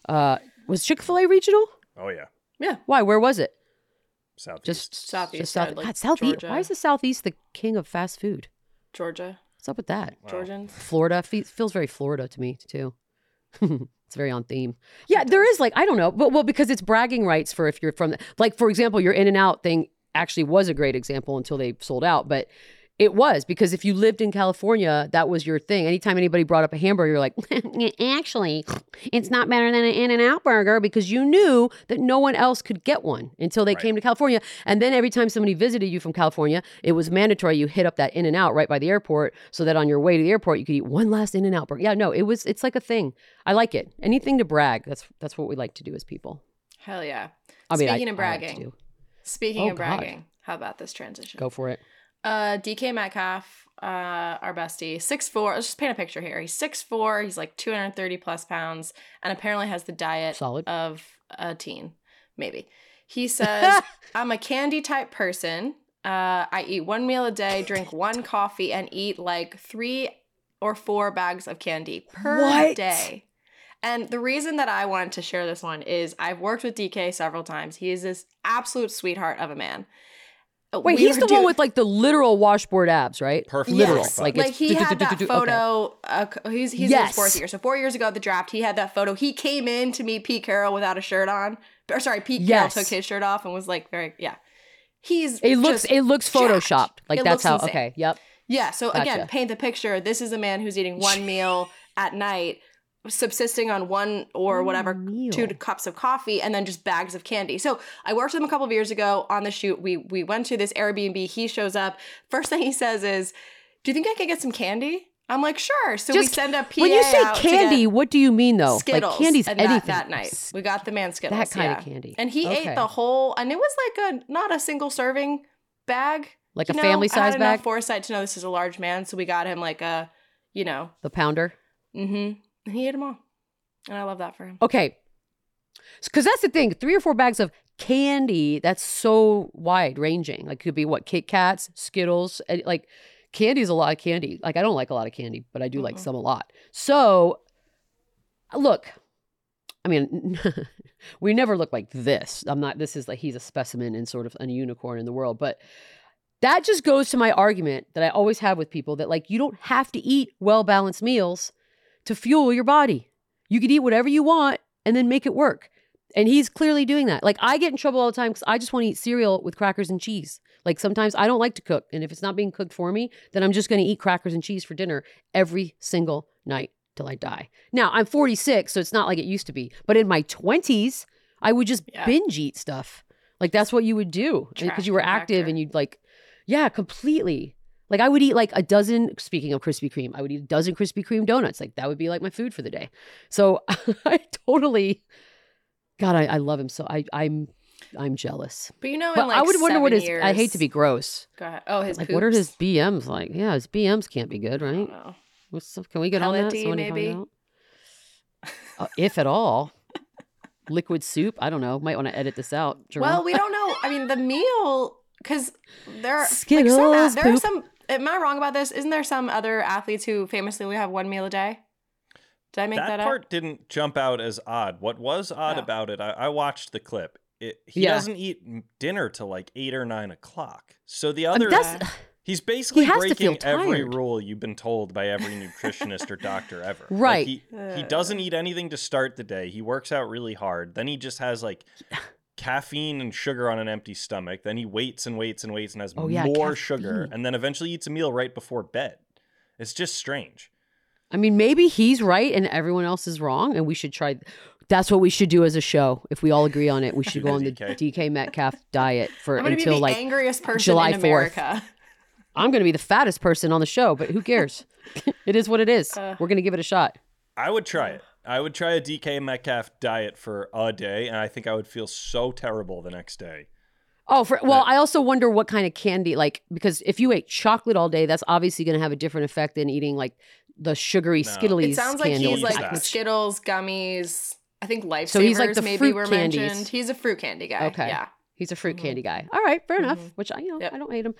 Uh, was Chick Fil A regional?
Oh yeah,
Yeah.
Why? Where was it?
southeast.
Just
Southeast
just south.
side, like
God, southeast. Why is the southeast the king of fast food?
Georgia.
What's up with that?
Wow.
Georgians.
Florida fe- feels very Florida to me too. *laughs* it's very on theme. Yeah, there is like I don't know, but well because it's bragging rights for if you're from the, like for example your In and Out thing actually was a great example until they sold out, but it was because if you lived in California, that was your thing. Anytime anybody brought up a hamburger, you're like, *laughs* actually, it's not better than an In and Out burger because you knew that no one else could get one until they
Right.
came to California. And then every time somebody visited you from California, it was mandatory you hit up that In and Out right by the airport so that on your way to the airport you could eat one last In and Out burger. Yeah, no, it was it's like a thing. I like it. Anything to brag. That's that's what we like to do as people.
Hell yeah.
I mean,
Speaking of
I like
bragging.
do.
Speaking
Oh,
of
God.
bragging, how about this transition?
Go for it.
Uh, DK Metcalf, uh, our bestie, 6'4". Let's just paint a picture here. He's six four. He's like 230 plus pounds and apparently has the diet
Solid.
of a teen, maybe. He says, *laughs* I'm a candy type person. Uh, I eat one meal a day, drink one coffee, and eat like three or four bags of candy per
What?
day. And the reason that I wanted to share this one is I've worked with DK several times. He is this absolute sweetheart of a man. Uh,
Wait,
we
he's the
do-
one with like the literal washboard abs, right?
Perfect.
Literal.
Yes.
Like,
Like,
it's
he had that
okay.
photo. Uh, he's he's in his fourth year. So four years ago at the draft, he had that photo. He came in to meet Pete Carroll without a shirt on. Or sorry, Pete
Yes.
Carroll took his shirt off and was like very yeah. He's
It looks it looks
jacked.
photoshopped. Like
It
that's how
insane.
okay. Yep.
Yeah. So again, paint the picture. This is a man who's eating one *laughs* meal at night, subsisting on one or whatever
meal.
two cups of coffee, and then just bags of candy. So I worked with him a couple of years ago on the shoot. We we went to this Airbnb. He shows up. First thing he says is, "Do you think I could get some candy?" I'm like, "Sure." So we send a PA
when you say candy, what do you mean though?
Skittles.
like candy's
and
anything.
That, that night, we got the man Skittles.
That kind
yeah.
of candy.
and he
Okay.
ate the whole, and it was like a not a single serving bag.
Like a
know,
family
I
size
had
bag?
enough foresight to know this is a large man, so we got him like a, you know,
The pounder.
mm-hmm. He ate them all, and I love that for him.
Okay. Because that's the thing. Three or four bags of candy, that's so wide ranging. Like, it could be what? Kit Kats, Skittles. and, Like, candy is a lot of candy. Like, I don't like a lot of candy, but I do like
Mm-mm.
some a lot. So, look, I mean, *laughs* we never look like this. I'm not, this is like, he's a specimen and sort of a unicorn in the world. But that just goes to my argument that I always have with people that, like, you don't have to eat well balanced meals to fuel your body. You could eat whatever you want and then make it work. And he's clearly doing that. Like I get in trouble all the time because I just want to eat cereal with crackers and cheese. Like sometimes I don't like to cook. And if it's not being cooked for me, then I'm just going to eat crackers and cheese for dinner every single night till I die. Now I'm 46, so it's not like it used to be. But in my 20s, I would just
Yeah.
binge eat stuff. Like that's what you would do uh,
because
you were active and you'd like, yeah, completely. Like I would eat like a dozen. Speaking of Krispy Kreme, I would eat a dozen Krispy Kreme donuts. Like that would be like my food for the day. So *laughs* I totally, God, I, I love him so. I I'm I'm jealous.
But you know, like
I would wonder what his.
Years,
I hate to be gross.
Go ahead. Oh, his
Like what are his? BMs like? Yeah, his BMs can't be good, right? What's can we get on that?
Maybe?
Uh, if at all. liquid soup. I don't know. Might want to edit this out. Jerome.
Well, we don't know. I mean, the meal because there are like
Skittles,
some a- there are some. Am I wrong about this? Isn't there some other athletes who famously only have one meal a day? Did I make that,
that
up?
part didn't jump out as odd. What was odd
Oh.
about it, I, I watched the clip. It, he
Yeah.
doesn't eat dinner till like eight or nine o'clock. So the other,
that's *sighs*
he's basically
has to feel
breaking every rule you've been told by every nutritionist or doctor ever. Like,
Right.
he, he doesn't eat anything to start the day. He works out really hard. Then he just has like caffeine and sugar on an empty stomach. Then he waits and waits and waits and has
Oh, yeah,
more sugar. And then eventually eats a meal right before bed. It's just strange.
I mean, maybe he's right and everyone else is wrong, and we should try. That's what we should do as a show. If we all agree on it, we should go on
the
the
DK.
DK Metcalf diet for
I'm gonna
until
be the
like
angriest person
July
in
4th.
America.
I'm going to be the fattest person on the show, but who cares? *laughs* it is what it is.
Uh.
We're going to give it a shot.
I would try it. I would try a DK Metcalf diet for a day, and I think I would feel so terrible the next day.
Oh, for, well, I also wonder what kind of candy, like, because if you ate chocolate all day, that's obviously going to have a different effect than eating like the sugary
No.
Skittles.
It sounds like
candy.
he's like
that.
Skittles, gummies. I think lifesavers
So he's like the
maybe
fruit
were
candies.
mentioned. He's a fruit candy guy.
Okay.
Yeah.
He's a fruit
Mhm.
candy guy. All right, fair enough.
Mhm.
Which I, you know,
Yep.
I don't hate him.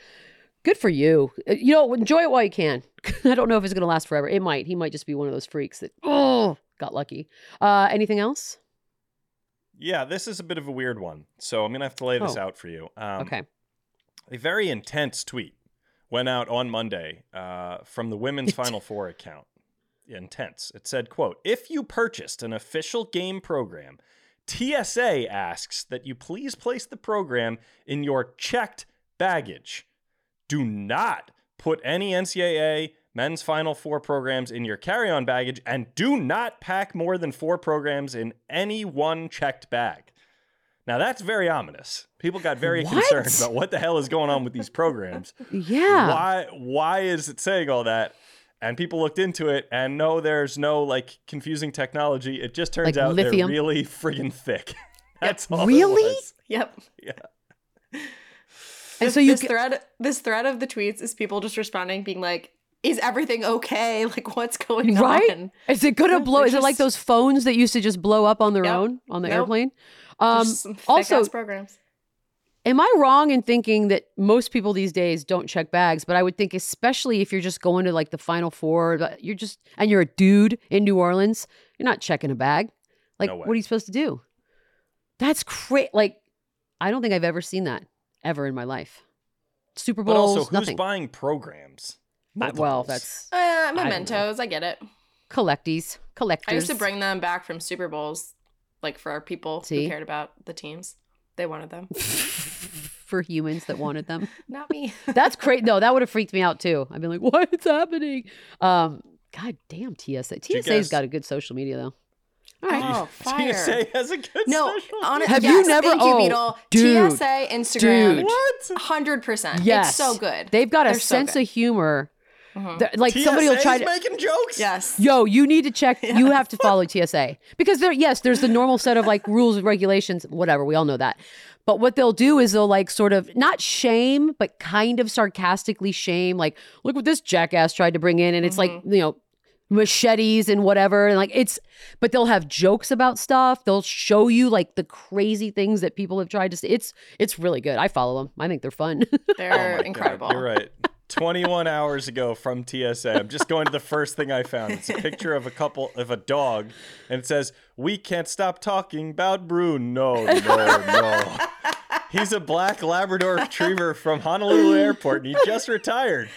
Good for you. Uh, You know, enjoy it while you can. *laughs* I don't know if it's going to last forever. It might. He might just be one of those freaks that oh got lucky. Uh, anything else?
Yeah, this is a bit of a weird one, so I'm gonna have to lay this
Oh.
out for you. Um,
okay.
A very intense tweet went out on Monday uh, from the Women's *laughs* Final Four account. Intense. It said, "quote If you purchased an official game program, TSA asks that you please place the program in your checked baggage. Do not put any NCAA men's Final Four programs in your carry-on baggage, and do not pack more than four programs in any one checked bag." Now that's very ominous. People got very
What?
concerned about what the hell is going on with these programs.
Yeah.
Why why is it saying all that? And people looked into it and no, there's no like confusing technology. It just turns
Like
out
lithium?
they're really friggin' thick. *laughs* That's all. it
Really?
was.
Yep.
Yeah.
And
This,
so you
this
g-
thread this thread of the tweets is people just responding, being like, "Is everything okay? *laughs* Like, what's going
right?
on?"
Is it going to blow?
they're
Is it like those phones that used to just blow up on their
Yep.
own on the
Nope.
airplane? Um, also,
ass programs.
Am I wrong in thinking that most people these days don't check bags? But I would think, especially if you're just going to like the Final Four, you're just and you're a dude in New Orleans, you're not checking a bag. Like,
No
what are you supposed to do? That's great. Like, I don't think I've ever seen that ever in my life. Super
But
Bowls,
also, who's
nothing.
buying programs?
Well, that's
Uh, mementos. I, get it.
collecties, collectors.
I used to bring them back from Super Bowls, like for our people
See?
who cared about the teams. They wanted them, *laughs*
for humans that wanted them. *laughs*
not me. *laughs*
That's great. No, that would have freaked me out too. I'd been like, "What's happening?" Um, God damn, TSA.
you
TSA's
guys-
got a good social media though. All right.
Oh, fire.
TSA has a good
No,
social
on
media.
Have
yes,
you never-
Thank you,
oh,
Beadle.
dude.
TSA, Instagram.
Dude.
What?
Hundred percent.
Yes,
It's so good.
They've got a
They're so
sense
good.
of humor.
Mhm.
that- like somebody will
TSA's
try to.
making jokes.
Yes.
Yo, you need to check. *laughs* You have to follow TSA because there. Yes, there's the normal set of like rules and regulations. Whatever, we all know that. But what they'll do is they'll like sort of not shame, but kind of sarcastically shame. Like, look what this jackass tried to bring in, and it's like
Mm-hmm.
you know machetes and whatever and like it's but they'll have jokes about stuff they'll show you like the crazy things that people have tried to say it's it's really good i follow them i think they're fun *laughs*
They're
Oh my God,
incredible.
you're right. 21 hours ago from TSA. I'm just going to the first thing I found. It's a picture of a couple of a dog, and it says, "We can't stop talking about Bruno." No, no. No. He's a black Labrador Retriever from Honolulu Airport, and he just retired.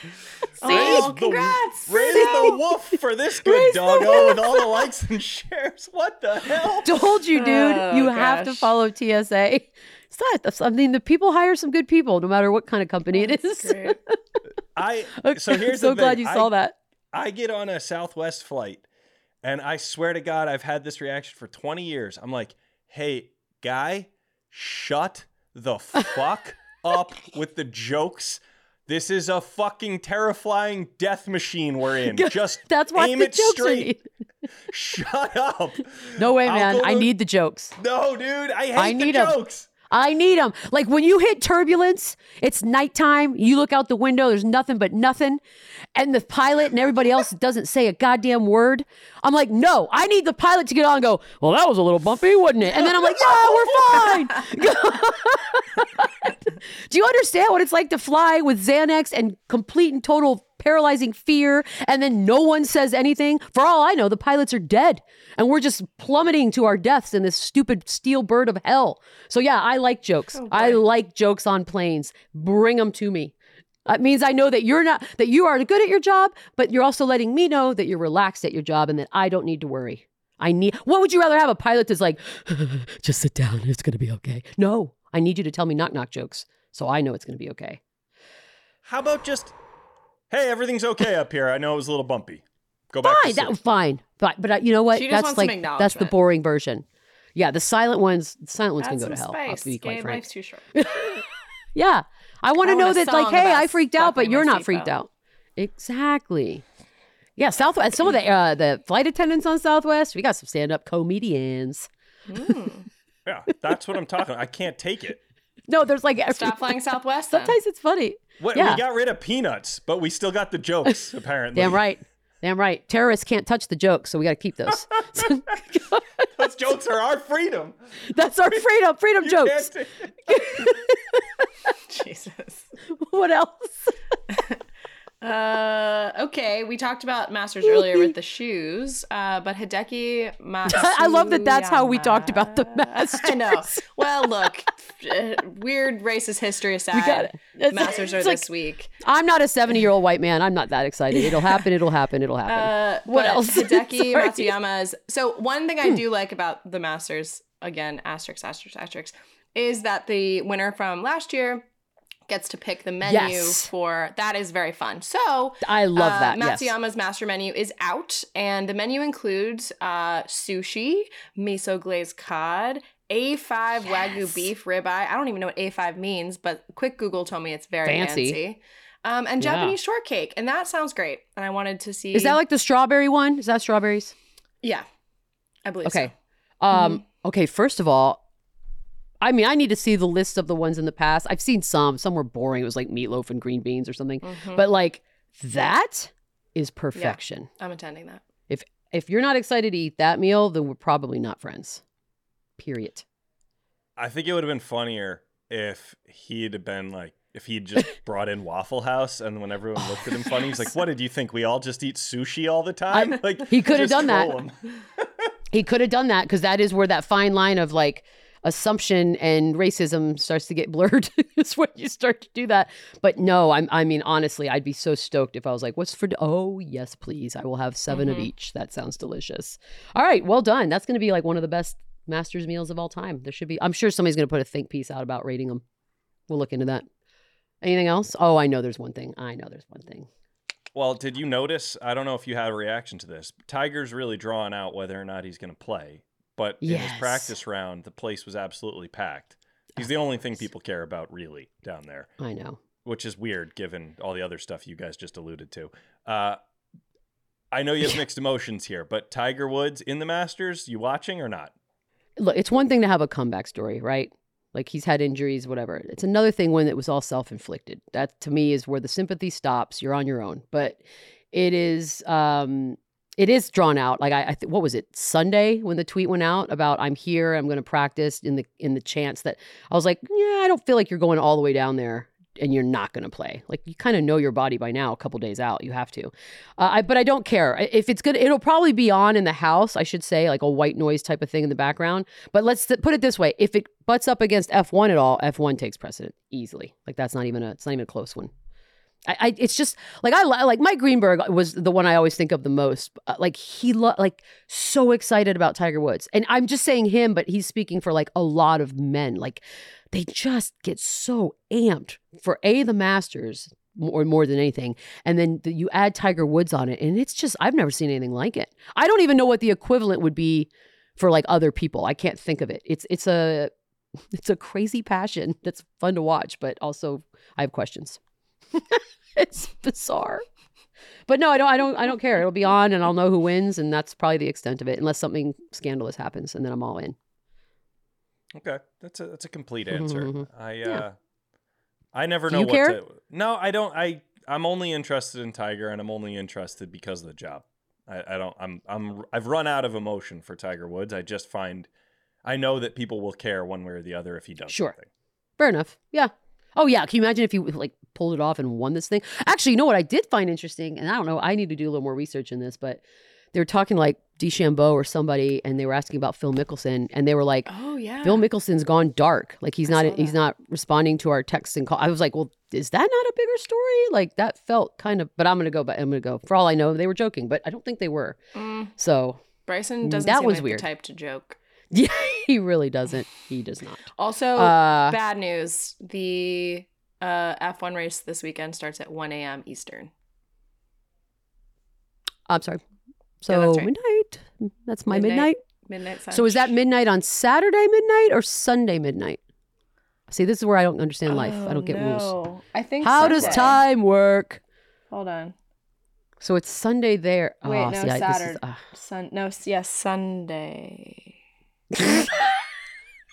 Oh,
the-
congrats.
Raise the wolf for this *laughs* good doggo with all the likes and shares. What the hell? *laughs*
told you dude
Oh,
you have to follow tsa it's not that's- i mean the people hire some good people no matter what kind of company it
That's
is
great. *laughs*
I *laughs*
Okay,
so here's
i'm so
the
glad you saw that
I get on a Southwest flight, and I swear to God, I've had this reaction for 20 years. I'm like, hey, guy, shut the fuck *laughs* up with the jokes. This is a fucking terrifying death machine we're in. *laughs* Just
that's why
aim
the
it
jokes
straight. Shut up.
no way man i need the jokes
No, dude, I hate
I
the
need 'em.
jokes.
I need them. Like when you hit turbulence, it's nighttime. You look out the window, there's nothing but nothing. And the pilot and everybody else *laughs* doesn't say a goddamn word. I'm like, no, I need the pilot to get on and go, well, that was a little bumpy, wasn't it? And then I'm like, yeah, we're fine. *laughs* Do you understand what it's like to fly with Xanax and complete and total paralyzing fear and then no one says anything? For all I know, the pilots are dead and we're just plummeting to our deaths in this stupid steel bird of hell. So yeah, I like jokes. Oh, I like jokes on planes. Bring them to me. That means I know that you're not that you are good at your job, but you're also letting me know that you're relaxed at your job and that I don't need to worry. I need what would you rather have a pilot that's like, *laughs* just sit down, it's gonna be okay. No, I need you to tell me knock knock jokes so I know it's gonna be okay.
How about just, hey, everything's okay up here. I know it was a little bumpy. Go back
Fine,
to
that
sleep.
fine. But but uh, you know what?
She just
that's
wants some
like that's the
acknowledgement.
boring version. Yeah, the silent ones, the silent ones
Add
can go
some
to hell. I'll
spice.
be quite
Gay,
frank.
life's too short. *laughs*
Yeah. I want
I
to know
a
that, like,
song
hey, I freaked out, but
buckling
you're
my
not freaked
seatbelt.
out. Exactly. Yeah, Southwest. Some of the uh, the flight attendants on Southwest, we got some stand up comedians. *laughs*
Yeah, that's what I'm talking. I can't take it.
No, there's like
Stop flying Southwest. Then.
Sometimes it's funny.
What,
Yeah.
We got rid of peanuts, but we still got the jokes. *laughs* Apparently,
Damn right. Damn right. Terrorists can't touch the jokes, so we got to keep those. *laughs*
Those jokes are our freedom.
That's our freedom. Freedom
You
jokes.
can't ta- *laughs*
Jesus.
What else?
Uh, okay, we talked about Masters earlier with the shoes, uh, but Hideki Matsuyama. *laughs*
I love that that's how we talked about the Masters. *laughs*
I know. Well, look, uh, weird racist history aside,
got it. It's-
Masters are
it's
this
like-
week.
I'm not a 70 year old white man. I'm not that excited. It'll happen. It'll happen. It'll happen.
Uh,
What else? *laughs*
Hideki. Matsuyama's. So one thing I do *clears throat* like about the Masters, again, asterisk, asterisk, asterisk, is that the winner from last year gets to pick the menu
Yes.
for that is very fun. So
I love
uh,
that. yes.
Matsuyama's master menu is out, and the menu includes uh, sushi, miso glazed cod, A5 wagyu beef ribeye. I don't even know what A5 means, but quick Google told me it's very
Fancy.
fancy. Um, and
Yeah.
Japanese shortcake, and that sounds great. And I wanted to see.
Is that like the strawberry one? Is that strawberries?
Yeah, I believe
Okay.
so.
Um, okay, first of all, I mean, I need to see the list of the ones in the past. I've seen some. Some were boring. It was like meatloaf and green beans or something.
Mhm.
But like that is perfection.
I'm attending that.
If if you're not excited to eat that meal, then we're probably not friends. Period.
I think it would have been funnier if he'd have been like, if he'd just *laughs* brought in Waffle House, and when everyone looked at him funny, he's like, "What did you think? We all just eat sushi all the time?" *laughs* like
he could have
just
done that. He could have done that because that is where that fine line of like assumption and racism starts to get *laughs* blurred. is when you start to do that. But no, I'm, I mean, honestly, I'd be so stoked if I was like, what's for, oh, yes, please. I will have 7 of mm-hmm. each. That sounds delicious. All right, well done. That's going to be like one of the best Masters meals of all time. There should be, I'm sure somebody's going to put a think piece out about rating them. We'll look into that. Anything else? Oh, I know there's one thing. I know there's one thing.
Well, did you notice? I don't know if you had a reaction to this. Tiger's really drawing out whether or not he's going to play. But in his practice round, the place was absolutely packed. He's the only thing people care about, really, down there,
I know.
which is weird given all the other stuff you guys just alluded to. Uh, I know you have mixed emotions here, but Tiger Woods in the Masters, you watching or not?
look, it's one thing to have a comeback story, right? Like he's had injuries, whatever. It's another thing when it was all self inflicted. That to me is where the sympathy stops. You're on your own. But it is, um, it is drawn out. Like I, I th- what was it Sunday when the tweet went out about I'm here, I'm going to practice in the in the chance that I was like, yeah, I don't feel like you're going all the way down there and you're not going to play. Like you kind of know your body by now. A couple days out, you have to. Uh, I, but I don't care if it's good. It'll probably be on in the house. I should say, like a white noise type of thing in the background. But let's th- put it this way: if it butts up against F1 at all, F1 takes precedent easily. Like that's not even a. It's not even a close one. I, I it's just like I like Mike Greenberg was the one I always think of the most. Uh, like he lo- like so excited about Tiger Woods, and I'm just saying him, but he's speaking for like a lot of men. Like they just get so amped for a the Masters more more than anything, and then the, you add Tiger Woods on it, and it's just I've never seen anything like it. I don't even know what the equivalent would be for like other people. I can't think of it. It's it's a *laughs* it's a crazy passion that's fun to watch, but also I have questions. *laughs* it's bizarre. But no, I don't I don't I don't care. It'll be on and I'll know who wins and that's probably the extent of it unless something scandalous happens and then I'm all in.
Okay, that's a that's a complete answer.
Mhm.
I
Yeah.
uh, I never know what
care?
to. No, I don't. I I'm only interested in Tiger, and I'm only interested because of the job. I, I don't. I'm I'm I've run out of emotion for Tiger Woods. I just find I know that people will care one way or the other if he does
Sure.
something.
Fair enough. Yeah. Oh yeah. Can you imagine if you like pulled it off and won this thing? Actually, you know what I did find interesting, and I don't know. I need to do a little more research in this, but they were talking like DeChambeau or somebody, and they were asking about Phil Mickelson, and they were like,
Oh yeah.
Phil Mickelson's gone dark. Like he's
I
not he's not responding to our texts and call. I was like, well, is that not a bigger story? Like that felt kind of. But I'm gonna go. But I'm gonna go. For all I know, they were joking, but I don't think they were.
Mm,
So
Bryson doesn't
That
seem
was
like
weird.
the type to joke. *laughs*
yeah, he really doesn't. He does not.
Also,
Uh,
bad news. The uh, F1 race this weekend starts at 1 a.m. Eastern.
I'm sorry.
Yeah,
So
that's right.
midnight. That's my
Midnight.
midnight.
Midnight.
So is that midnight on Saturday midnight or Sunday midnight? See, this is where I don't understand life. I don't get rules.
rules. I think.
How does time work?
Hold on.
So it's Sunday there.
Wait,
oh,
no,
see, I, this is,
Saturday.
ah.
Sun. No. Yes, Sunday. *laughs*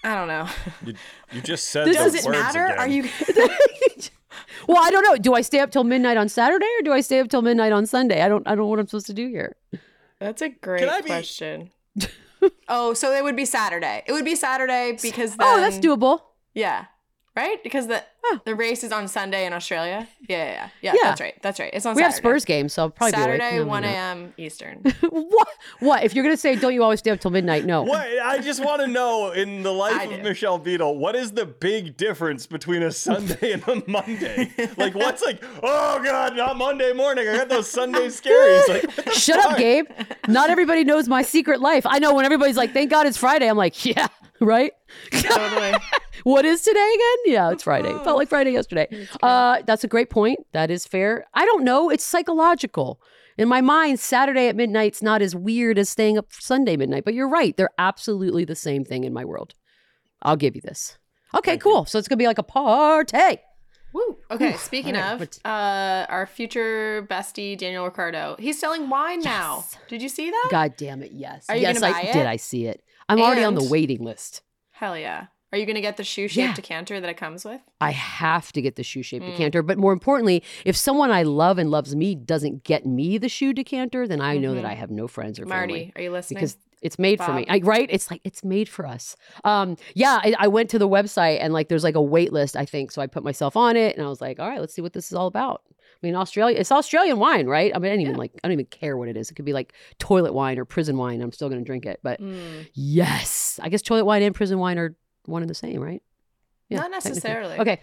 I don't know.
You, you just said
This
those
Does it
words
matter?
again.
Are you? *laughs* *laughs*
well, I don't know. Do I stay up till midnight on Saturday or do I stay up till midnight on Sunday? I don't. I don't know what I'm supposed to do here.
That's a great
I be-
question. *laughs* oh, so it would be Saturday. It would be Saturday because then,
oh, that's doable.
Yeah. Right? Because the
Huh.
the race is on Sunday in Australia. Yeah, yeah, yeah. Yeah,
Yeah.
that's right. That's right. It's on
We have Spurs games, so I'll probably be.
Saturday,
No,
1 a.m. Eastern. *laughs*
what? What? If you're gonna say, don't you always stay up till midnight? No.
What? I just want to know in the life of. Michelle Beadle, what is the big difference between a Sunday and a Monday? like, what's like, oh God, not Monday morning. I got those Sunday scaries. Like, what the
Shut up. Gabe. Not everybody knows my secret life. I know when everybody's like, thank God it's Friday. I'm like, yeah, right?
totally. *laughs*
what is today again? Yeah, it's Friday. Felt like Friday yesterday. Uh, that's a great point. That is fair. I don't know. It's psychological. In my mind, Saturday at midnight's not as weird as staying up Sunday midnight. But you're right. They're absolutely the same thing in my world. I'll give you this. Okay,
Thank you.
cool. So it's gonna be like a party.
Woo. Okay,
Whew.
speaking
Okay,
of, uh, our future bestie Daniel Ricciardo, he's selling wine now. Did you see that?
God damn it! Yes.
Are you
yes,
gonna
I
buy
did. I see it. I'm already on the waiting list.
Hell yeah. Are you gonna get the shoe shaped
Yeah.
decanter that it comes with?
I have to get the shoe shaped
Mm.
decanter. But more importantly, if someone I love and loves me doesn't get me the shoe decanter, then I know that
Mhm.
I have no friends or
Marty,
family.
Marty, are you listening?
Because it's made for me, I, right? It's like it's made for us. Um, yeah, I, I went to the website and like there's like a wait list, I think. So I put myself on it and I was like, all right, let's see what this is all about. I mean, Australia, it's Australian wine, right? I mean, I don't even like, I don't even care what it is. It could be like toilet wine or prison wine. I'm still gonna drink it, but
Mm.
yes, I guess toilet wine and prison wine are one and the same, right?
Not necessarily.
Okay.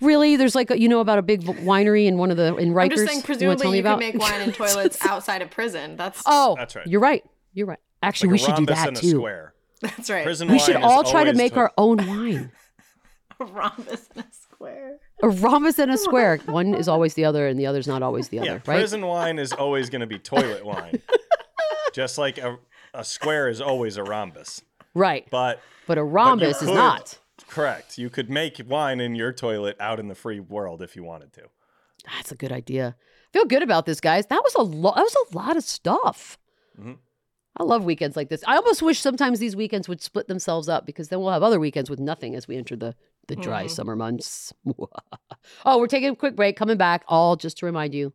Really? There's like a, you know about a big winery in one of the in Rikers.
I'm just saying,
You wanna
presumably
tell me
you,
about?
can make wine in *laughs* toilets outside of prison. That's
Oh,
That's right.
You're right. You're right. Actually,
Like
we
a
should do that
and a
too.
Square.
that's right.
Prison wine
We
wine
should all try to make
to-
our own wine. *laughs*
A rhombus and a square.
A rhombus and a square. *laughs* One is always the other, and the other's not always the
Yeah,
other, right?
prison wine is always going to be toilet wine. *laughs* Just like a, a square is always a rhombus.
Right.
But
But a rhombus is
could-
not.
correct. You could make wine in your toilet out in the free world if you wanted to.
That's a good idea. Feel good about this, guys. That was a lot. That was a lot of stuff.
Mhm.
I love weekends like this. I almost wish sometimes these weekends would split themselves up because then we'll have other weekends with nothing as we enter the the dry
Mhm.
summer months. *laughs* oh, we're taking a quick break. Coming back, all just to remind you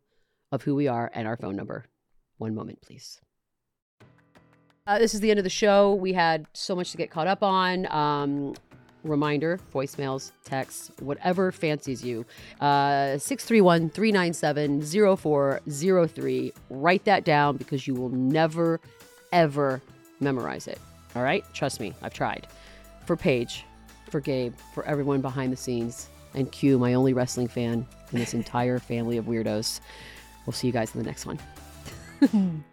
of who we are and our phone number. One moment, please. Uh, this is the end of the show. We had so much to get caught up on. Um, reminder voicemails, texts, whatever fancies you. Uh, 631 397 0403. Write that down because you will never, ever memorize it. All right? Trust me, I've tried. For Paige, for Gabe, for everyone behind the scenes, and Q, my only wrestling fan in this entire family of weirdos. We'll see you guys in the next one. *laughs*